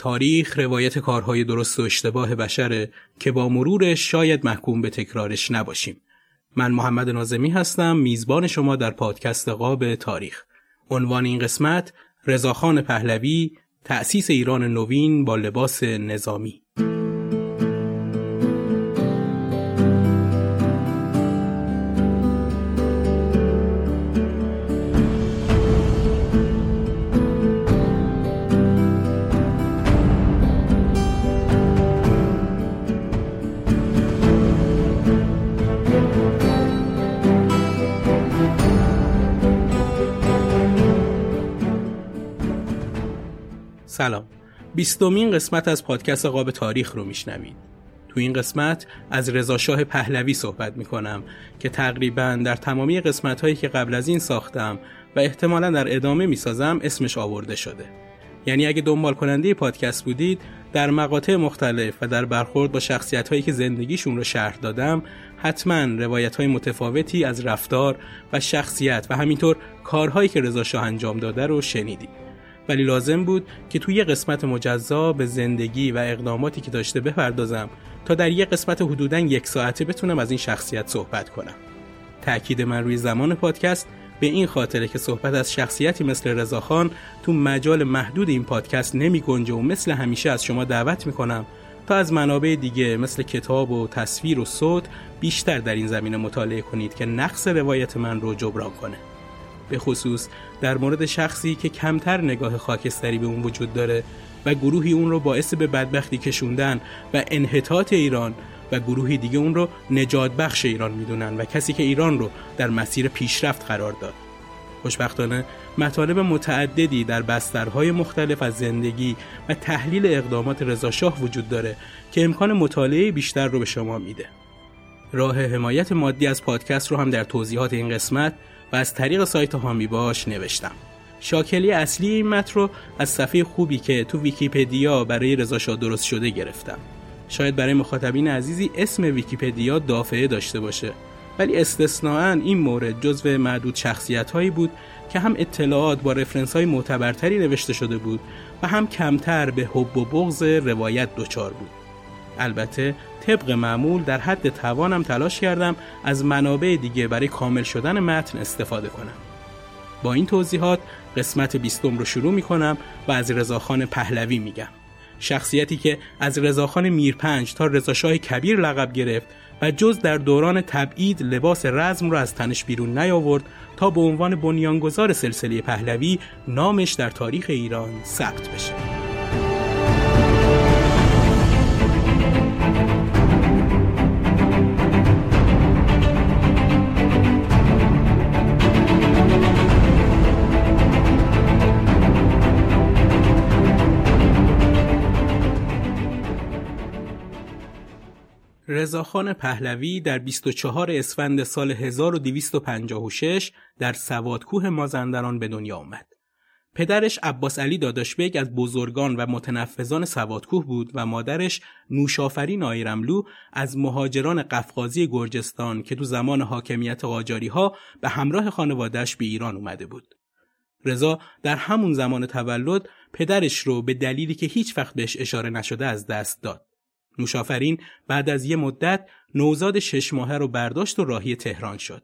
تاریخ روایت کارهای درست و اشتباه بشره که با مرورش شاید محکوم به تکرارش نباشیم. من محمد نازمی هستم میزبان شما در پادکست قاب تاریخ. عنوان این قسمت رضاخان پهلوی تأسیس ایران نوین با لباس نظامی سلام. بیستمین قسمت از پادکست قاب تاریخ رو میشنوید. تو این قسمت از رضاشاه پهلوی صحبت می‌کنم که تقریبا در تمامی قسمت هایی که قبل از این ساختم و احتمالا در ادامه می‌سازم اسمش آورده شده. یعنی اگه دنبال کننده پادکست بودید در مقاطع مختلف و در برخورد با شخصیت هایی که زندگیشون رو شرح دادم حتما روایت های متفاوتی از رفتار و شخصیت و همینطور کارهایی که رضا شاه انجام داده رو شنیدید. ولی لازم بود که توی یه قسمت مجزا به زندگی و اقداماتی که داشته بپردازم تا در یه قسمت حدودا یک ساعته بتونم از این شخصیت صحبت کنم. تأکید من روی زمان پادکست به این خاطره که صحبت از شخصیتی مثل رضاخان تو مجال محدود این پادکست نمی گنجه و مثل همیشه از شما دعوت می‌کنم تا از منابع دیگه مثل کتاب و تصویر و صوت بیشتر در این زمینه مطالعه کنید که نقص روایت من رو جبران کنه. به خصوص در مورد شخصی که کمتر نگاه خاکستری به اون وجود داره و گروهی اون رو باعث به بدبختی کشوندن و انحطاط ایران و گروهی دیگه اون رو نجات بخش ایران می‌دونن و کسی که ایران رو در مسیر پیشرفت قرار داد. خوشبختانه مطالب متعددی در بسترهای مختلف از زندگی و تحلیل اقدامات رضاشاه وجود داره که امکان مطالعه بیشتر رو به شما میده. راه حمایت مادی از پادکست رو هم در توضیحات این قسمت و از طریق سایت حامی باش نوشتم. شاکله اصلی این متن رو از صفحه خوبی که تو ویکیپدیا برای رضا درست شده گرفتم. شاید برای مخاطبین عزیزی اسم ویکیپدیا دافعه داشته باشه ولی استثناا این مورد جزو معدود شخصیت هایی بود که هم اطلاعات با رفرنس های معتبرتری نوشته شده بود و هم کمتر به حب و بغض روایت دچار بود. البته طبق معمول در حد توانم تلاش کردم از منابع دیگه برای کامل شدن متن استفاده کنم. با این توضیحات قسمت بیستم رو شروع می کنم و از رضاخان پهلوی میگم. شخصیتی که از رضاخان میرپنج تا رضاشاه کبیر لقب گرفت و جز در دوران تبعید لباس رزم رو از تنش بیرون نیاورد تا به عنوان بنیانگذار سلسله پهلوی نامش در تاریخ ایران ثبت بشه. رضاخان پهلوی در 24 اسفند سال 1256 در سوادکوه مازندران به دنیا آمد. پدرش عباس علی داداشبگ از بزرگان و متنفذان سوادکوه بود و مادرش نوشافرین آیرملو از مهاجران قفقازی گرجستان که تو زمان حاکمیت قاجاری ها به همراه خانوادهش به ایران اومده بود. رضا در همون زمان تولد پدرش رو به دلیلی که هیچ وقت بهش اشاره نشده از دست داد. نوشافرین بعد از یه مدت نوزاد شش ماهه رو برداشت و راهی تهران شد.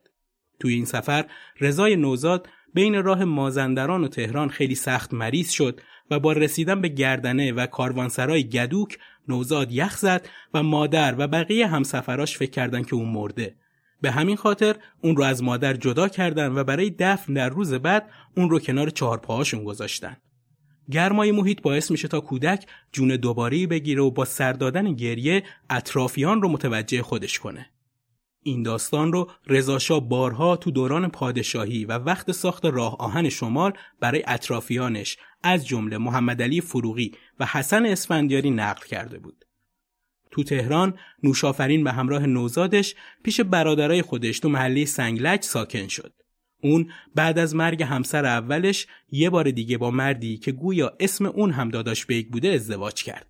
توی این سفر رضای نوزاد بین راه مازندران و تهران خیلی سخت مریض شد و با رسیدن به گردنه و کاروانسرای گدوک نوزاد یخ زد و مادر و بقیه همسفراش فکر کردن که اون مرده. به همین خاطر اون رو از مادر جدا کردن و برای دفن در روز بعد اون رو کنار چهارپاهاشون گذاشتن. گرمای محیط باعث میشه تا کودک جون دوباره بگیره و با سردادن گریه اطرافیان رو متوجه خودش کنه. این داستان رو رضاشاه بارها تو دوران پادشاهی و وقت ساخت راه آهن شمال برای اطرافیانش از جمله محمد علی فروغی و حسن اسفندیاری نقل کرده بود. تو تهران نوشافرین به همراه نوزادش پیش برادرای خودش تو محله سنگلج ساکن شد. اون بعد از مرگ همسر اولش یه بار دیگه با مردی که گویا اسم اون هم داداش بیگ بوده ازدواج کرد.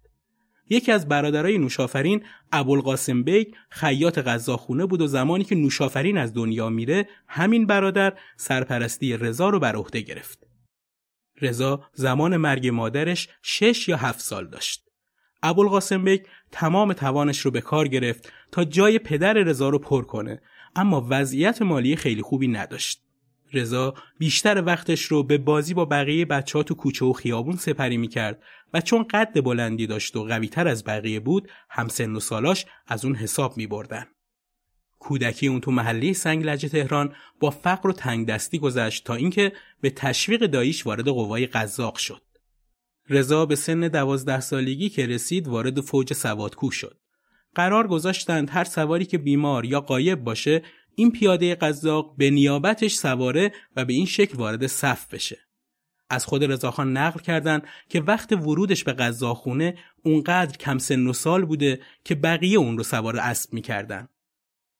یکی از برادرای نوشافرین ابوالقاسم بیگ خیاط قزاق‌خونه بود و زمانی که نوشافرین از دنیا میره همین برادر سرپرستی رضا رو بر عهده گرفت. رضا زمان مرگ مادرش شش یا هفت سال داشت. ابوالقاسم بیگ تمام توانش رو به کار گرفت تا جای پدر رضا رو پر کنه اما وضعیت مالی خیلی خوبی نداشت. رضا بیشتر وقتش رو به بازی با بقیه بچه ها تو کوچه و خیابون سپری می‌کرد و چون قد بلندی داشت و قویتر از بقیه بود همسن و سالاش از اون حساب می بردن. کودکی اون تو محله سنگلج تهران با فقر و تنگ دستی گذشت تا اینکه به تشویق داییش وارد قوای قزاق شد. رضا به سن دوازده سالگی که رسید وارد فوج سوادکوه شد. قرار گذاشتند هر سواری که بیمار یا قایب باشه این پیاده قزاق به نیابتش سواره و به این شکل وارد صف بشه. از خود رضاخان نقل کردند که وقت ورودش به قزاخونه اونقدر کم سن و سال بوده که بقیه اون رو سوار اسب می‌کردن.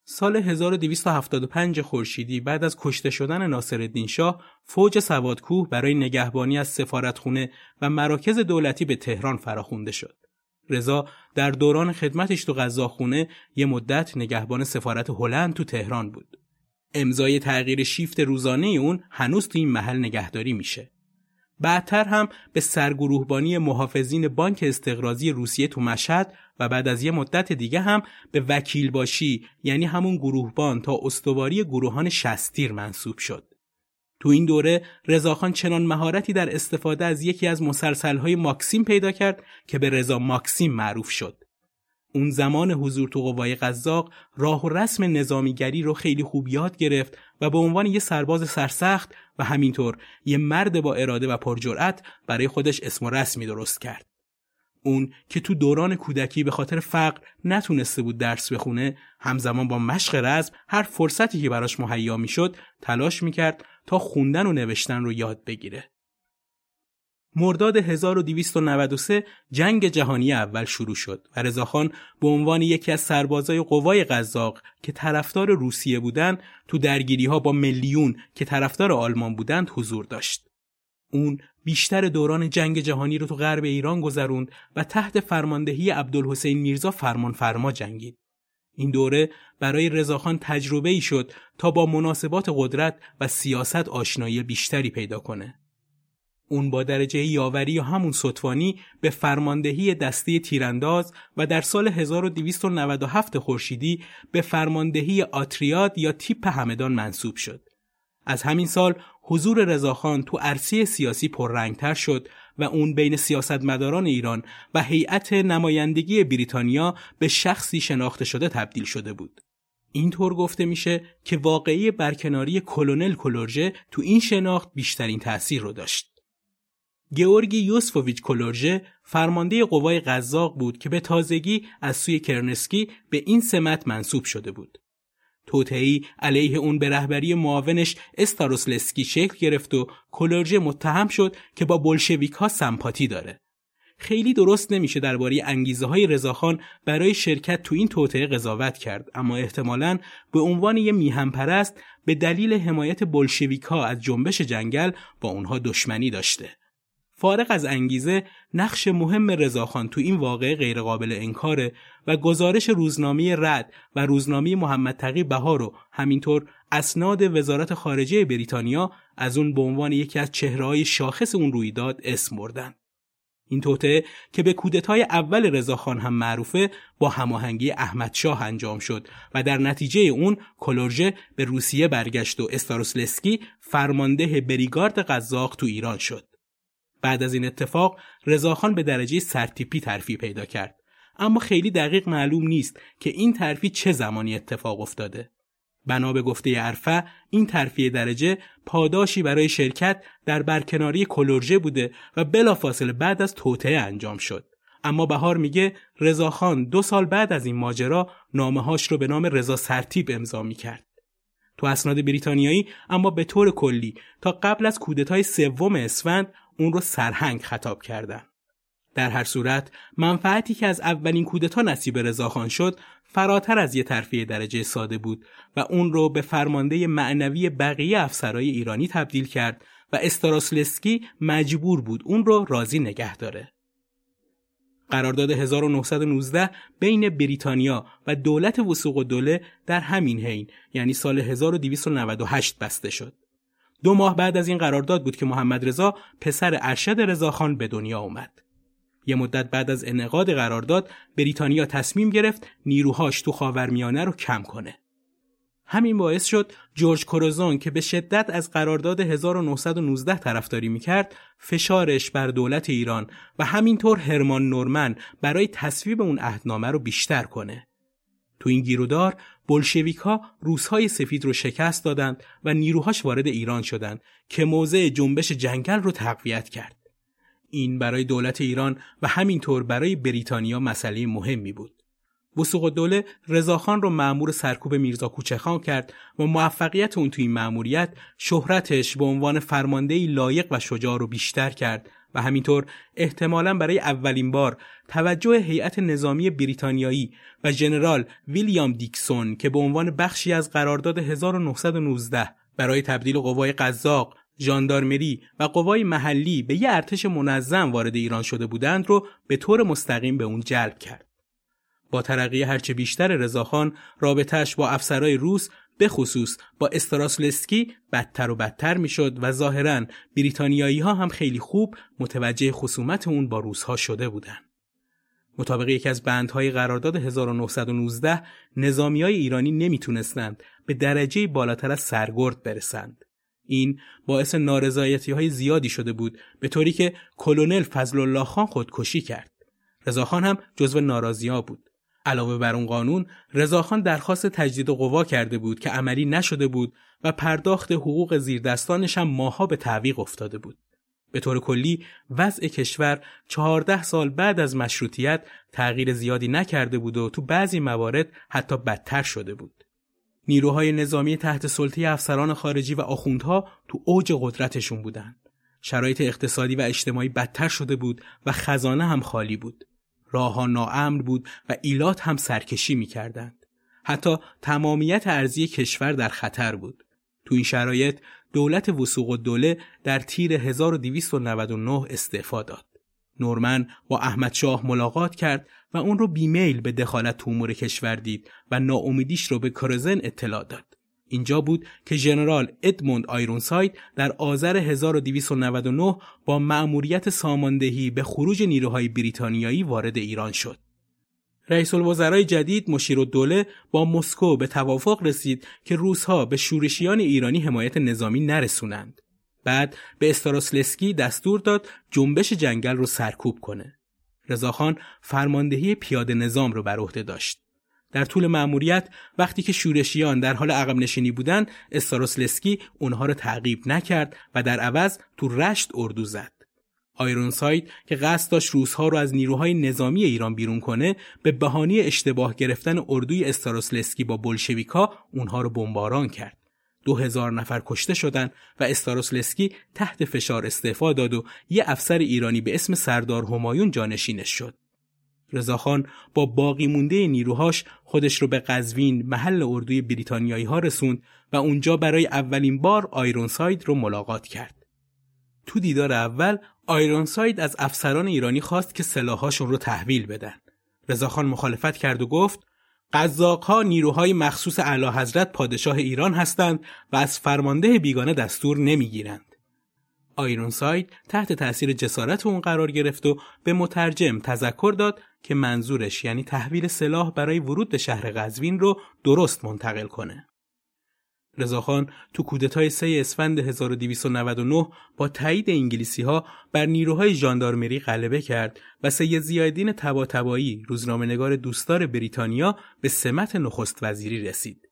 سال 1275 خورشیدی بعد از کشته شدن ناصرالدین شاه فوج سوادکوه برای نگهبانی از سفارتخونه و مراکز دولتی به تهران فراخونده شد. رضا در دوران خدمتش تو غذاخونه یه مدت نگهبان سفارت هلند تو تهران بود. امضای تغییر شیفت روزانه اون هنوز تو این محل نگهداری میشه. بعدتر هم به سرگروهبانی محافظین بانک استقرازی روسیه تو مشهد و بعد از یه مدت دیگه هم به وکیل باشی یعنی همون گروهبان تا استواری گروهان شستیر منصوب شد. تو این دوره رضاخان چنان مهارتی در استفاده از یکی از مسلسلهای ماکسیم پیدا کرد که به رضا ماکسیم معروف شد. اون زمان حضور تو قوای قزاق راه و رسم نظامیگری رو خیلی خوب یاد گرفت و به عنوان یه سرباز سرسخت و همینطور یه مرد با اراده و پرجرأت برای خودش اسم و رسمی درست کرد. اون که تو دوران کودکی به خاطر فقر نتونسته بود درس بخونه همزمان با مشق رزم هر فرصتی که براش مهیا می‌شد تلاش می‌کرد تا خوندن و نوشتن رو یاد بگیره. مرداد 1293 جنگ جهانی اول شروع شد و رضاخان به عنوان یکی از سربازای قوای قزاق که طرفدار روسیه بودند تو درگیری ها با میلیون که طرفدار آلمان بودند حضور داشت. اون بیشتر دوران جنگ جهانی رو تو غرب ایران گذروند و تحت فرماندهی عبدالحسین میرزا فرمان فرما جنگید. این دوره برای رضاخان تجربه ای شد تا با مناسبات قدرت و سیاست آشنایی بیشتری پیدا کنه. اون با درجه یاوری یا همون سطفانی به فرماندهی دسته تیرانداز و در سال 1297 خورشیدی به فرماندهی آتریاد یا تیپ همدان منصوب شد. از همین سال حضور رضاخان تو عرصه سیاسی پررنگتر شد و اون بین سیاستمداران ایران و هیئت نمایندگی بریتانیا به شخصی شناخته شده تبدیل شده بود. اینطور گفته میشه که واقعی برکناری کلونل کلورژه تو این شناخت بیشترین تأثیر رو داشت. گئورگی یوسفوویچ کلورژه فرمانده قوای قزاق بود که به تازگی از سوی کرنسکی به این سمت منصوب شده بود. توتهی علیه اون به رهبری معاونش استاروسلسکی شکل گرفت و کلورژه متهم شد که با بلشویک ها سمپاتی داره. خیلی درست نمیشه درباره انگیزه های رضاخان برای شرکت تو این توطئه قضاوت کرد اما احتمالاً به عنوان یه میهم پرست به دلیل حمایت بلشویکا از جنبش جنگل با اونها دشمنی داشته فارغ از انگیزه نقش مهم رضاخان تو این واقعه غیرقابل انکاره و گزارش روزنامه رد و روزنامه محمد تقی بهار و همینطور اسناد وزارت خارجه بریتانیا از اون به عنوان یکی از چهرههای شاخص اون رویداد اسم بردن. این توطعه که به کودتای اول رضاخان هم معروفه با هماهنگی احمد شاه انجام شد و در نتیجه اون کلورژه به روسیه برگشت و استاروسلسکی فرمانده بریگارد قزاق تو ایران شد. بعد از این اتفاق رضاخان به درجه سرتیپی ترفی پیدا کرد. اما خیلی دقیق معلوم نیست که این ترفی چه زمانی اتفاق افتاده. بنا به گفته عرفه این ترفیع درجه پاداشی برای شرکت در برکناری کلورژه بوده و بلافاصله بعد از توطعه انجام شد. اما بهار میگه رضاخان دو سال بعد از این ماجرا نامه‌هاش رو به نام رضا سرتیب امضا می‌کرد. تو اسناد بریتانیایی اما به طور کلی تا قبل از کودتای سوم اسفند اون رو سرهنگ خطاب کردن. در هر صورت منفعتی که از اولین کودتا نصیب رضاخان شد فراتر از یه ترفیع درجه ساده بود و اون رو به فرمانده معنوی بقیه افسرهای ایرانی تبدیل کرد و استراسلسکی مجبور بود اون رو راضی نگه داره. قرارداد 1919 بین بریتانیا و دولت وسوق و دوله در همین حین یعنی سال 1298 بسته شد. دو ماه بعد از این قرارداد بود که محمد رضا پسر ارشد رضاخان به دنیا اومد. یه مدت بعد از انعقاد قرارداد بریتانیا تصمیم گرفت نیروهاش تو خاورمیانه رو کم کنه. همین باعث شد جورج کوروزون که به شدت از قرارداد 1919 طرفداری می‌کرد فشارش بر دولت ایران و همینطور هرمان نورمن برای تصویب اون عهدنامه رو بیشتر کنه. تو این گیرودار بلشویک ها روسهای سفید رو شکست دادند و نیروهاش وارد ایران شدند که موضع جنبش جنگل رو تقویت کرد. این برای دولت ایران و همینطور برای بریتانیا مسئله مهمی بود. بسوق دوله رضاخان رو مأمور سرکوب میرزا کوچخان کرد و موفقیت اون توی این مأموریت شهرتش به عنوان فرماندهی لایق و شجاع رو بیشتر کرد و همینطور احتمالا برای اولین بار توجه هیئت نظامی بریتانیایی و ژنرال ویلیام دیکسون که به عنوان بخشی از قرارداد 1919 برای تبدیل قوای قزاق، ژاندارمری و قوای محلی به یه ارتش منظم وارد ایران شده بودند رو به طور مستقیم به اون جلب کرد. با ترقی هرچه بیشتر رضاخان رابطهش با افسرهای روس به خصوص با استراسلسکی بدتر و بدتر می‌شد و ظاهرا بریتانیایی ها هم خیلی خوب متوجه خصومت اون با روس ها شده بودند. مطابق یکی از بندهای قرارداد 1919 نظامی های ایرانی نمی‌تونستند به درجه بالاتر از سرگرد برسند. این باعث نارضایتی های زیادی شده بود به طوری که کلونل فضل الله خان خودکشی کرد. رضاخان هم جزو ناراضی ها بود. علاوه بر اون قانون رضاخان درخواست تجدید قوا کرده بود که عملی نشده بود و پرداخت حقوق زیردستانش هم ماها به تعویق افتاده بود. به طور کلی وضع کشور چهارده سال بعد از مشروطیت تغییر زیادی نکرده بود و تو بعضی موارد حتی بدتر شده بود. نیروهای نظامی تحت سلطه افسران خارجی و آخوندها تو اوج قدرتشون بودند شرایط اقتصادی و اجتماعی بدتر شده بود و خزانه هم خالی بود. راهها ناامن بود و ایلات هم سرکشی می کردند. حتی تمامیت ارزی کشور در خطر بود. تو این شرایط دولت وسوق و دوله در تیر 1299 استعفا داد. نورمن با احمد شاه ملاقات کرد و اون رو بیمیل به دخالت تو امور کشور دید و ناامیدیش رو به کرزن اطلاع داد. اینجا بود که ژنرال ادموند آیرونساید در آذر 1299 با مأموریت ساماندهی به خروج نیروهای بریتانیایی وارد ایران شد. رئیس الوزرای جدید مشیر دوله با مسکو به توافق رسید که روسها به شورشیان ایرانی حمایت نظامی نرسونند. بعد به استراسلسکی دستور داد جنبش جنگل رو سرکوب کنه. رضاخان فرماندهی پیاده نظام رو بر عهده داشت. در طول مأموریت وقتی که شورشیان در حال عقب نشینی بودند استاروسلسکی اونها را تعقیب نکرد و در عوض تو رشت اردو زد آیرونساید که قصد داشت روزها رو از نیروهای نظامی ایران بیرون کنه به بهانه اشتباه گرفتن اردوی استاروسلسکی با بلشویکا اونها رو بمباران کرد دو هزار نفر کشته شدند و استاروسلسکی تحت فشار استعفا داد و یه افسر ایرانی به اسم سردار همایون جانشینش شد. رضاخان با باقی مونده نیروهاش خودش رو به قزوین محل اردوی بریتانیایی ها رسوند و اونجا برای اولین بار آیرونساید رو ملاقات کرد. تو دیدار اول آیرونساید از افسران ایرانی خواست که سلاحاشون رو تحویل بدن. رضاخان مخالفت کرد و گفت ها نیروهای مخصوص اعلی حضرت پادشاه ایران هستند و از فرمانده بیگانه دستور نمی‌گیرند. آیرونساید تحت تأثیر جسارت اون قرار گرفت و به مترجم تذکر داد که منظورش یعنی تحویل سلاح برای ورود به شهر قزوین رو درست منتقل کنه. رضاخان تو کودتای 3 اسفند 1299 با تایید انگلیسی ها بر نیروهای ژاندارمری غلبه کرد و سید زیادین تباتبایی روزنامه‌نگار دوستدار بریتانیا به سمت نخست وزیری رسید.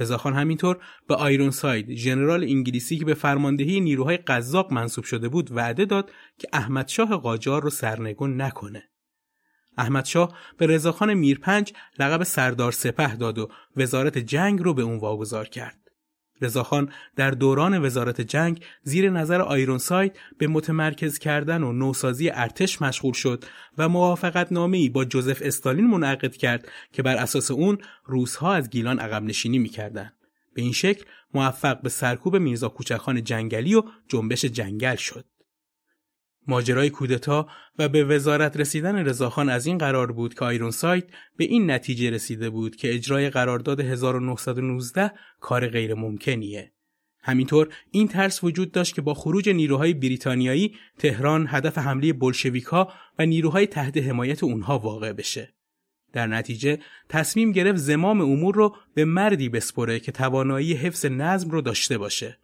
رضاخان همینطور به آیرون ساید ژنرال انگلیسی که به فرماندهی نیروهای قزاق منصوب شده بود وعده داد که احمدشاه قاجار رو سرنگون نکنه. احمدشاه به رضاخان میرپنج لقب سردار سپه داد و وزارت جنگ رو به اون واگذار کرد. رضاخان در دوران وزارت جنگ زیر نظر آیرونساید به متمرکز کردن و نوسازی ارتش مشغول شد و موافقت نامه‌ای با جوزف استالین منعقد کرد که بر اساس اون روسها از گیلان عقب نشینی می‌کردند. به این شکل موفق به سرکوب میرزا کوچکخان جنگلی و جنبش جنگل شد. ماجرای کودتا و به وزارت رسیدن رضاخان از این قرار بود که آیرون سایت به این نتیجه رسیده بود که اجرای قرارداد 1919 کار غیر ممکنیه. همینطور این ترس وجود داشت که با خروج نیروهای بریتانیایی تهران هدف حمله بلشویکا و نیروهای تحت حمایت اونها واقع بشه. در نتیجه تصمیم گرفت زمام امور رو به مردی بسپره که توانایی حفظ نظم رو داشته باشه.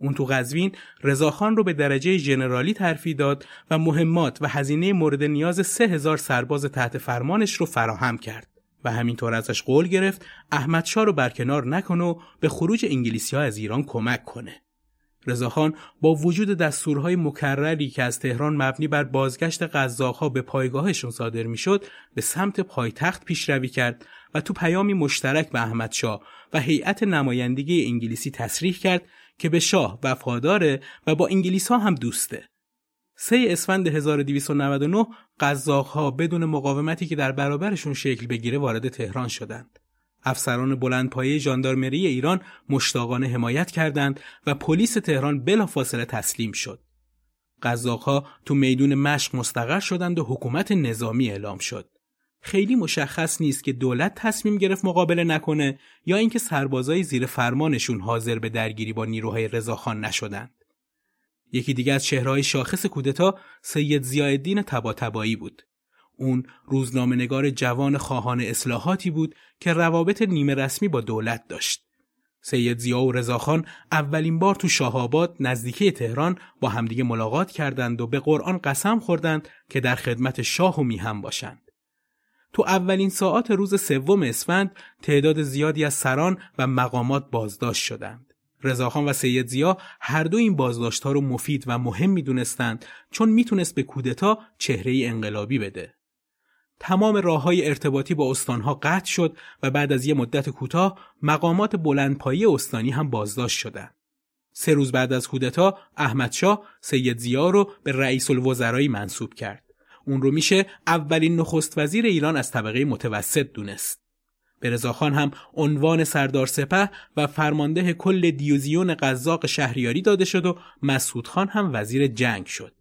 اون تو قزوین رضاخان رو به درجه ژنرالی ترفی داد و مهمات و هزینه مورد نیاز سه هزار سرباز تحت فرمانش رو فراهم کرد و همینطور ازش قول گرفت احمدشاه رو برکنار نکنه و به خروج انگلیسی ها از ایران کمک کنه. رضاخان با وجود دستورهای مکرری که از تهران مبنی بر بازگشت قزاقها به پایگاهشون صادر می‌شد به سمت پایتخت پیشروی کرد و تو پیامی مشترک به احمدشاه و هیئت نمایندگی انگلیسی تصریح کرد که به شاه وفاداره و با انگلیس ها هم دوسته. سه اسفند 1299 قزاقها بدون مقاومتی که در برابرشون شکل بگیره وارد تهران شدند. افسران بلندپایه ژاندارمری ایران مشتاقانه حمایت کردند و پلیس تهران بلافاصله تسلیم شد. قزاقها تو میدون مشق مستقر شدند و حکومت نظامی اعلام شد. خیلی مشخص نیست که دولت تصمیم گرفت مقابله نکنه یا اینکه سربازای زیر فرمانشون حاضر به درگیری با نیروهای رضاخان نشدند. یکی دیگه از چهرهای شاخص کودتا سید زیادین تباتبایی بود. اون روزنامهنگار جوان خواهان اصلاحاتی بود که روابط نیمه رسمی با دولت داشت. سید زیا و رضاخان اولین بار تو شاهآباد نزدیکی تهران با همدیگه ملاقات کردند و به قرآن قسم خوردند که در خدمت شاه و میهم باشند. تو اولین ساعات روز سوم اسفند تعداد زیادی از سران و مقامات بازداشت شدند. رضاخان و سید زیا هر دو این بازداشت ها رو مفید و مهم می‌دونستند چون می‌تونست به کودتا چهره انقلابی بده. تمام راه های ارتباطی با استانها قطع شد و بعد از یه مدت کوتاه مقامات بلندپایی استانی هم بازداشت شدند. سه روز بعد از کودتا احمدشاه سید زیا رو به رئیس الوزرایی منصوب کرد. اون رو میشه اولین نخست وزیر ایران از طبقه متوسط دونست. به رضاخان هم عنوان سردار سپه و فرمانده کل دیوزیون قزاق شهریاری داده شد و مسعود خان هم وزیر جنگ شد.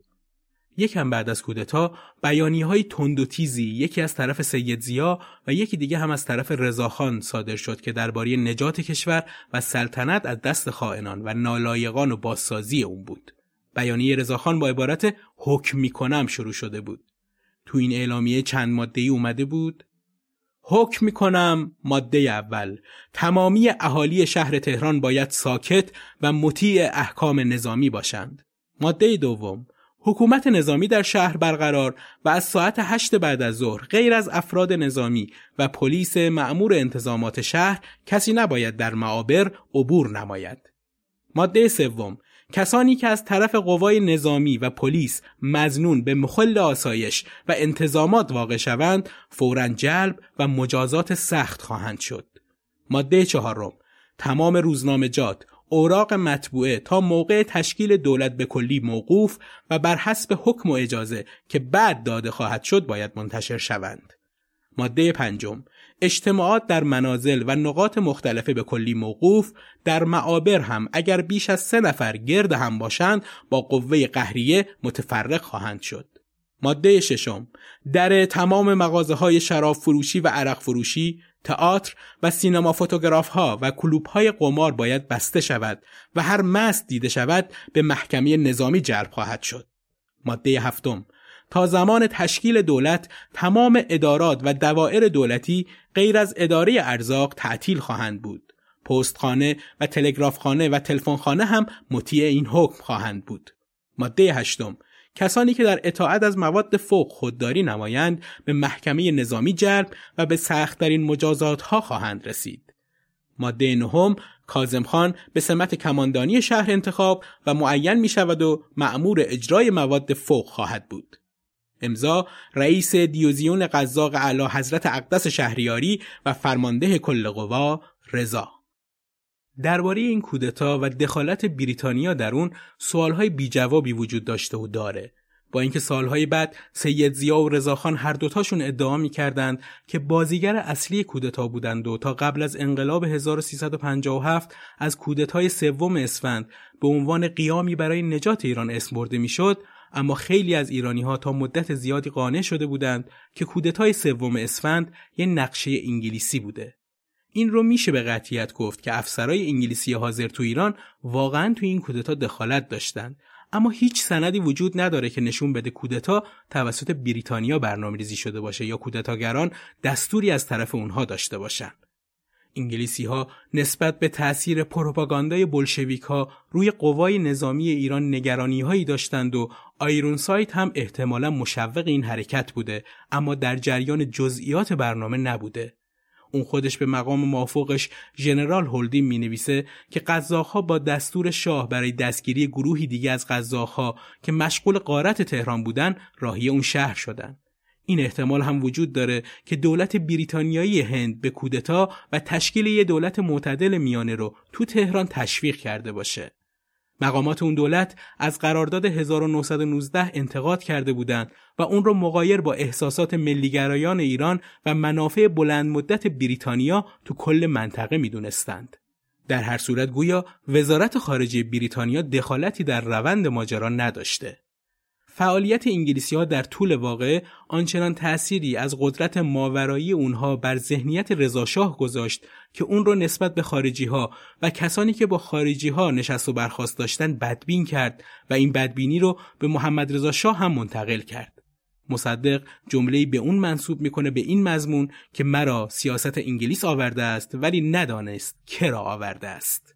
یکم بعد از کودتا بیانی های تند و تیزی یکی از طرف سید زیا و یکی دیگه هم از طرف رضاخان صادر شد که درباره نجات کشور و سلطنت از دست خائنان و نالایقان و بازسازی اون بود. بیانیه رضاخان با عبارت حکم می‌کنم شروع شده بود. تو این اعلامیه چند ماده ای اومده بود حکم می‌کنم ماده اول تمامی اهالی شهر تهران باید ساکت و مطیع احکام نظامی باشند ماده دوم حکومت نظامی در شهر برقرار و از ساعت هشت بعد از ظهر غیر از افراد نظامی و پلیس معمور انتظامات شهر کسی نباید در معابر عبور نماید. ماده سوم کسانی که از طرف قوای نظامی و پلیس مزنون به مخل آسایش و انتظامات واقع شوند فورا جلب و مجازات سخت خواهند شد. ماده چهارم. تمام روزنامجات اوراق مطبوعه تا موقع تشکیل دولت به کلی موقوف و بر حسب حکم و اجازه که بعد داده خواهد شد باید منتشر شوند. ماده پنجم. اجتماعات در منازل و نقاط مختلفه به کلی موقوف در معابر هم اگر بیش از سه نفر گرد هم باشند با قوه قهریه متفرق خواهند شد. ماده ششم در تمام مغازه های شراب فروشی و عرق فروشی تئاتر و سینما فوتوگراف ها و کلوب های قمار باید بسته شود و هر مست دیده شود به محکمه نظامی جلب خواهد شد. ماده هفتم تا زمان تشکیل دولت تمام ادارات و دوائر دولتی غیر از اداره ارزاق تعطیل خواهند بود. پستخانه و تلگرافخانه و تلفنخانه هم مطیع این حکم خواهند بود. ماده هشتم کسانی که در اطاعت از مواد فوق خودداری نمایند به محکمه نظامی جلب و به سختترین مجازات ها خواهند رسید. ماده نهم کازم خان به سمت کماندانی شهر انتخاب و معین می شود و معمور اجرای مواد فوق خواهد بود. امضا رئیس دیوزیون قزاق اعلی حضرت اقدس شهریاری و فرمانده کل قوا رضا. درباره این کودتا و دخالت بریتانیا در اون سوالهای بی جوابی وجود داشته و داره. با اینکه سالهای بعد سید زیا و رضاخان هر دوتاشون ادعا می‌کردند که بازیگر اصلی کودتا بودند و تا قبل از انقلاب 1357 از کودتای سوم اسفند به عنوان قیامی برای نجات ایران اسم برده می‌شد اما خیلی از ایرانی ها تا مدت زیادی قانع شده بودند که کودتای سوم اسفند یه نقشه انگلیسی بوده. این رو میشه به قطعیت گفت که افسرای انگلیسی حاضر تو ایران واقعا تو این کودتا دخالت داشتند اما هیچ سندی وجود نداره که نشون بده کودتا توسط بریتانیا برنامه‌ریزی شده باشه یا کودتاگران دستوری از طرف اونها داشته باشند. انگلیسی ها نسبت به تأثیر پروپاگاندای بلشویک ها روی قوای نظامی ایران نگرانی هایی داشتند و آیرون سایت هم احتمالا مشوق این حرکت بوده اما در جریان جزئیات برنامه نبوده. اون خودش به مقام موافقش ژنرال هولدین می نویسه که ها با دستور شاه برای دستگیری گروهی دیگه از ها که مشغول قارت تهران بودن راهی اون شهر شدند. این احتمال هم وجود داره که دولت بریتانیایی هند به کودتا و تشکیل یه دولت معتدل میانه رو تو تهران تشویق کرده باشه. مقامات اون دولت از قرارداد 1919 انتقاد کرده بودند و اون رو مقایر با احساسات ملیگرایان ایران و منافع بلند مدت بریتانیا تو کل منطقه می‌دونستند. در هر صورت گویا وزارت خارجه بریتانیا دخالتی در روند ماجرا نداشته. فعالیت انگلیسی ها در طول واقع آنچنان تأثیری از قدرت ماورایی اونها بر ذهنیت رضاشاه گذاشت که اون رو نسبت به خارجی ها و کسانی که با خارجی ها نشست و برخواست داشتن بدبین کرد و این بدبینی رو به محمد رضا شاه هم منتقل کرد. مصدق جمله‌ای به اون منصوب می‌کنه به این مضمون که مرا سیاست انگلیس آورده است ولی ندانست کرا آورده است.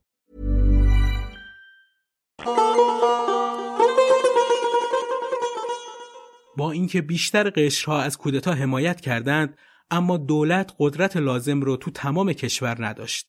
با اینکه بیشتر قشرها از کودتا حمایت کردند اما دولت قدرت لازم رو تو تمام کشور نداشت.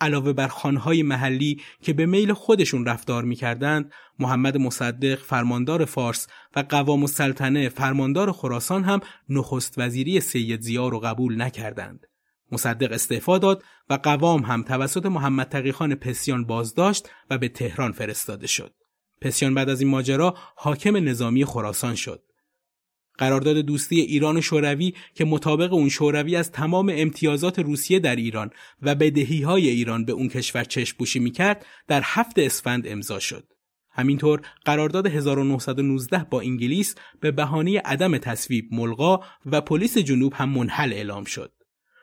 علاوه بر خانهای محلی که به میل خودشون رفتار می‌کردند محمد مصدق فرماندار فارس و قوام السلطنه فرماندار خراسان هم نخست وزیری سید زیا رو قبول نکردند. مصدق استعفا داد و قوام هم توسط محمد تقیخان پسیان بازداشت و به تهران فرستاده شد. پسیان بعد از این ماجرا حاکم نظامی خراسان شد. قرارداد دوستی ایران و شوروی که مطابق اون شوروی از تمام امتیازات روسیه در ایران و بدهی های ایران به اون کشور چشم پوشی می‌کرد در هفت اسفند امضا شد. همینطور قرارداد 1919 با انگلیس به بهانه عدم تصویب ملغا و پلیس جنوب هم منحل اعلام شد.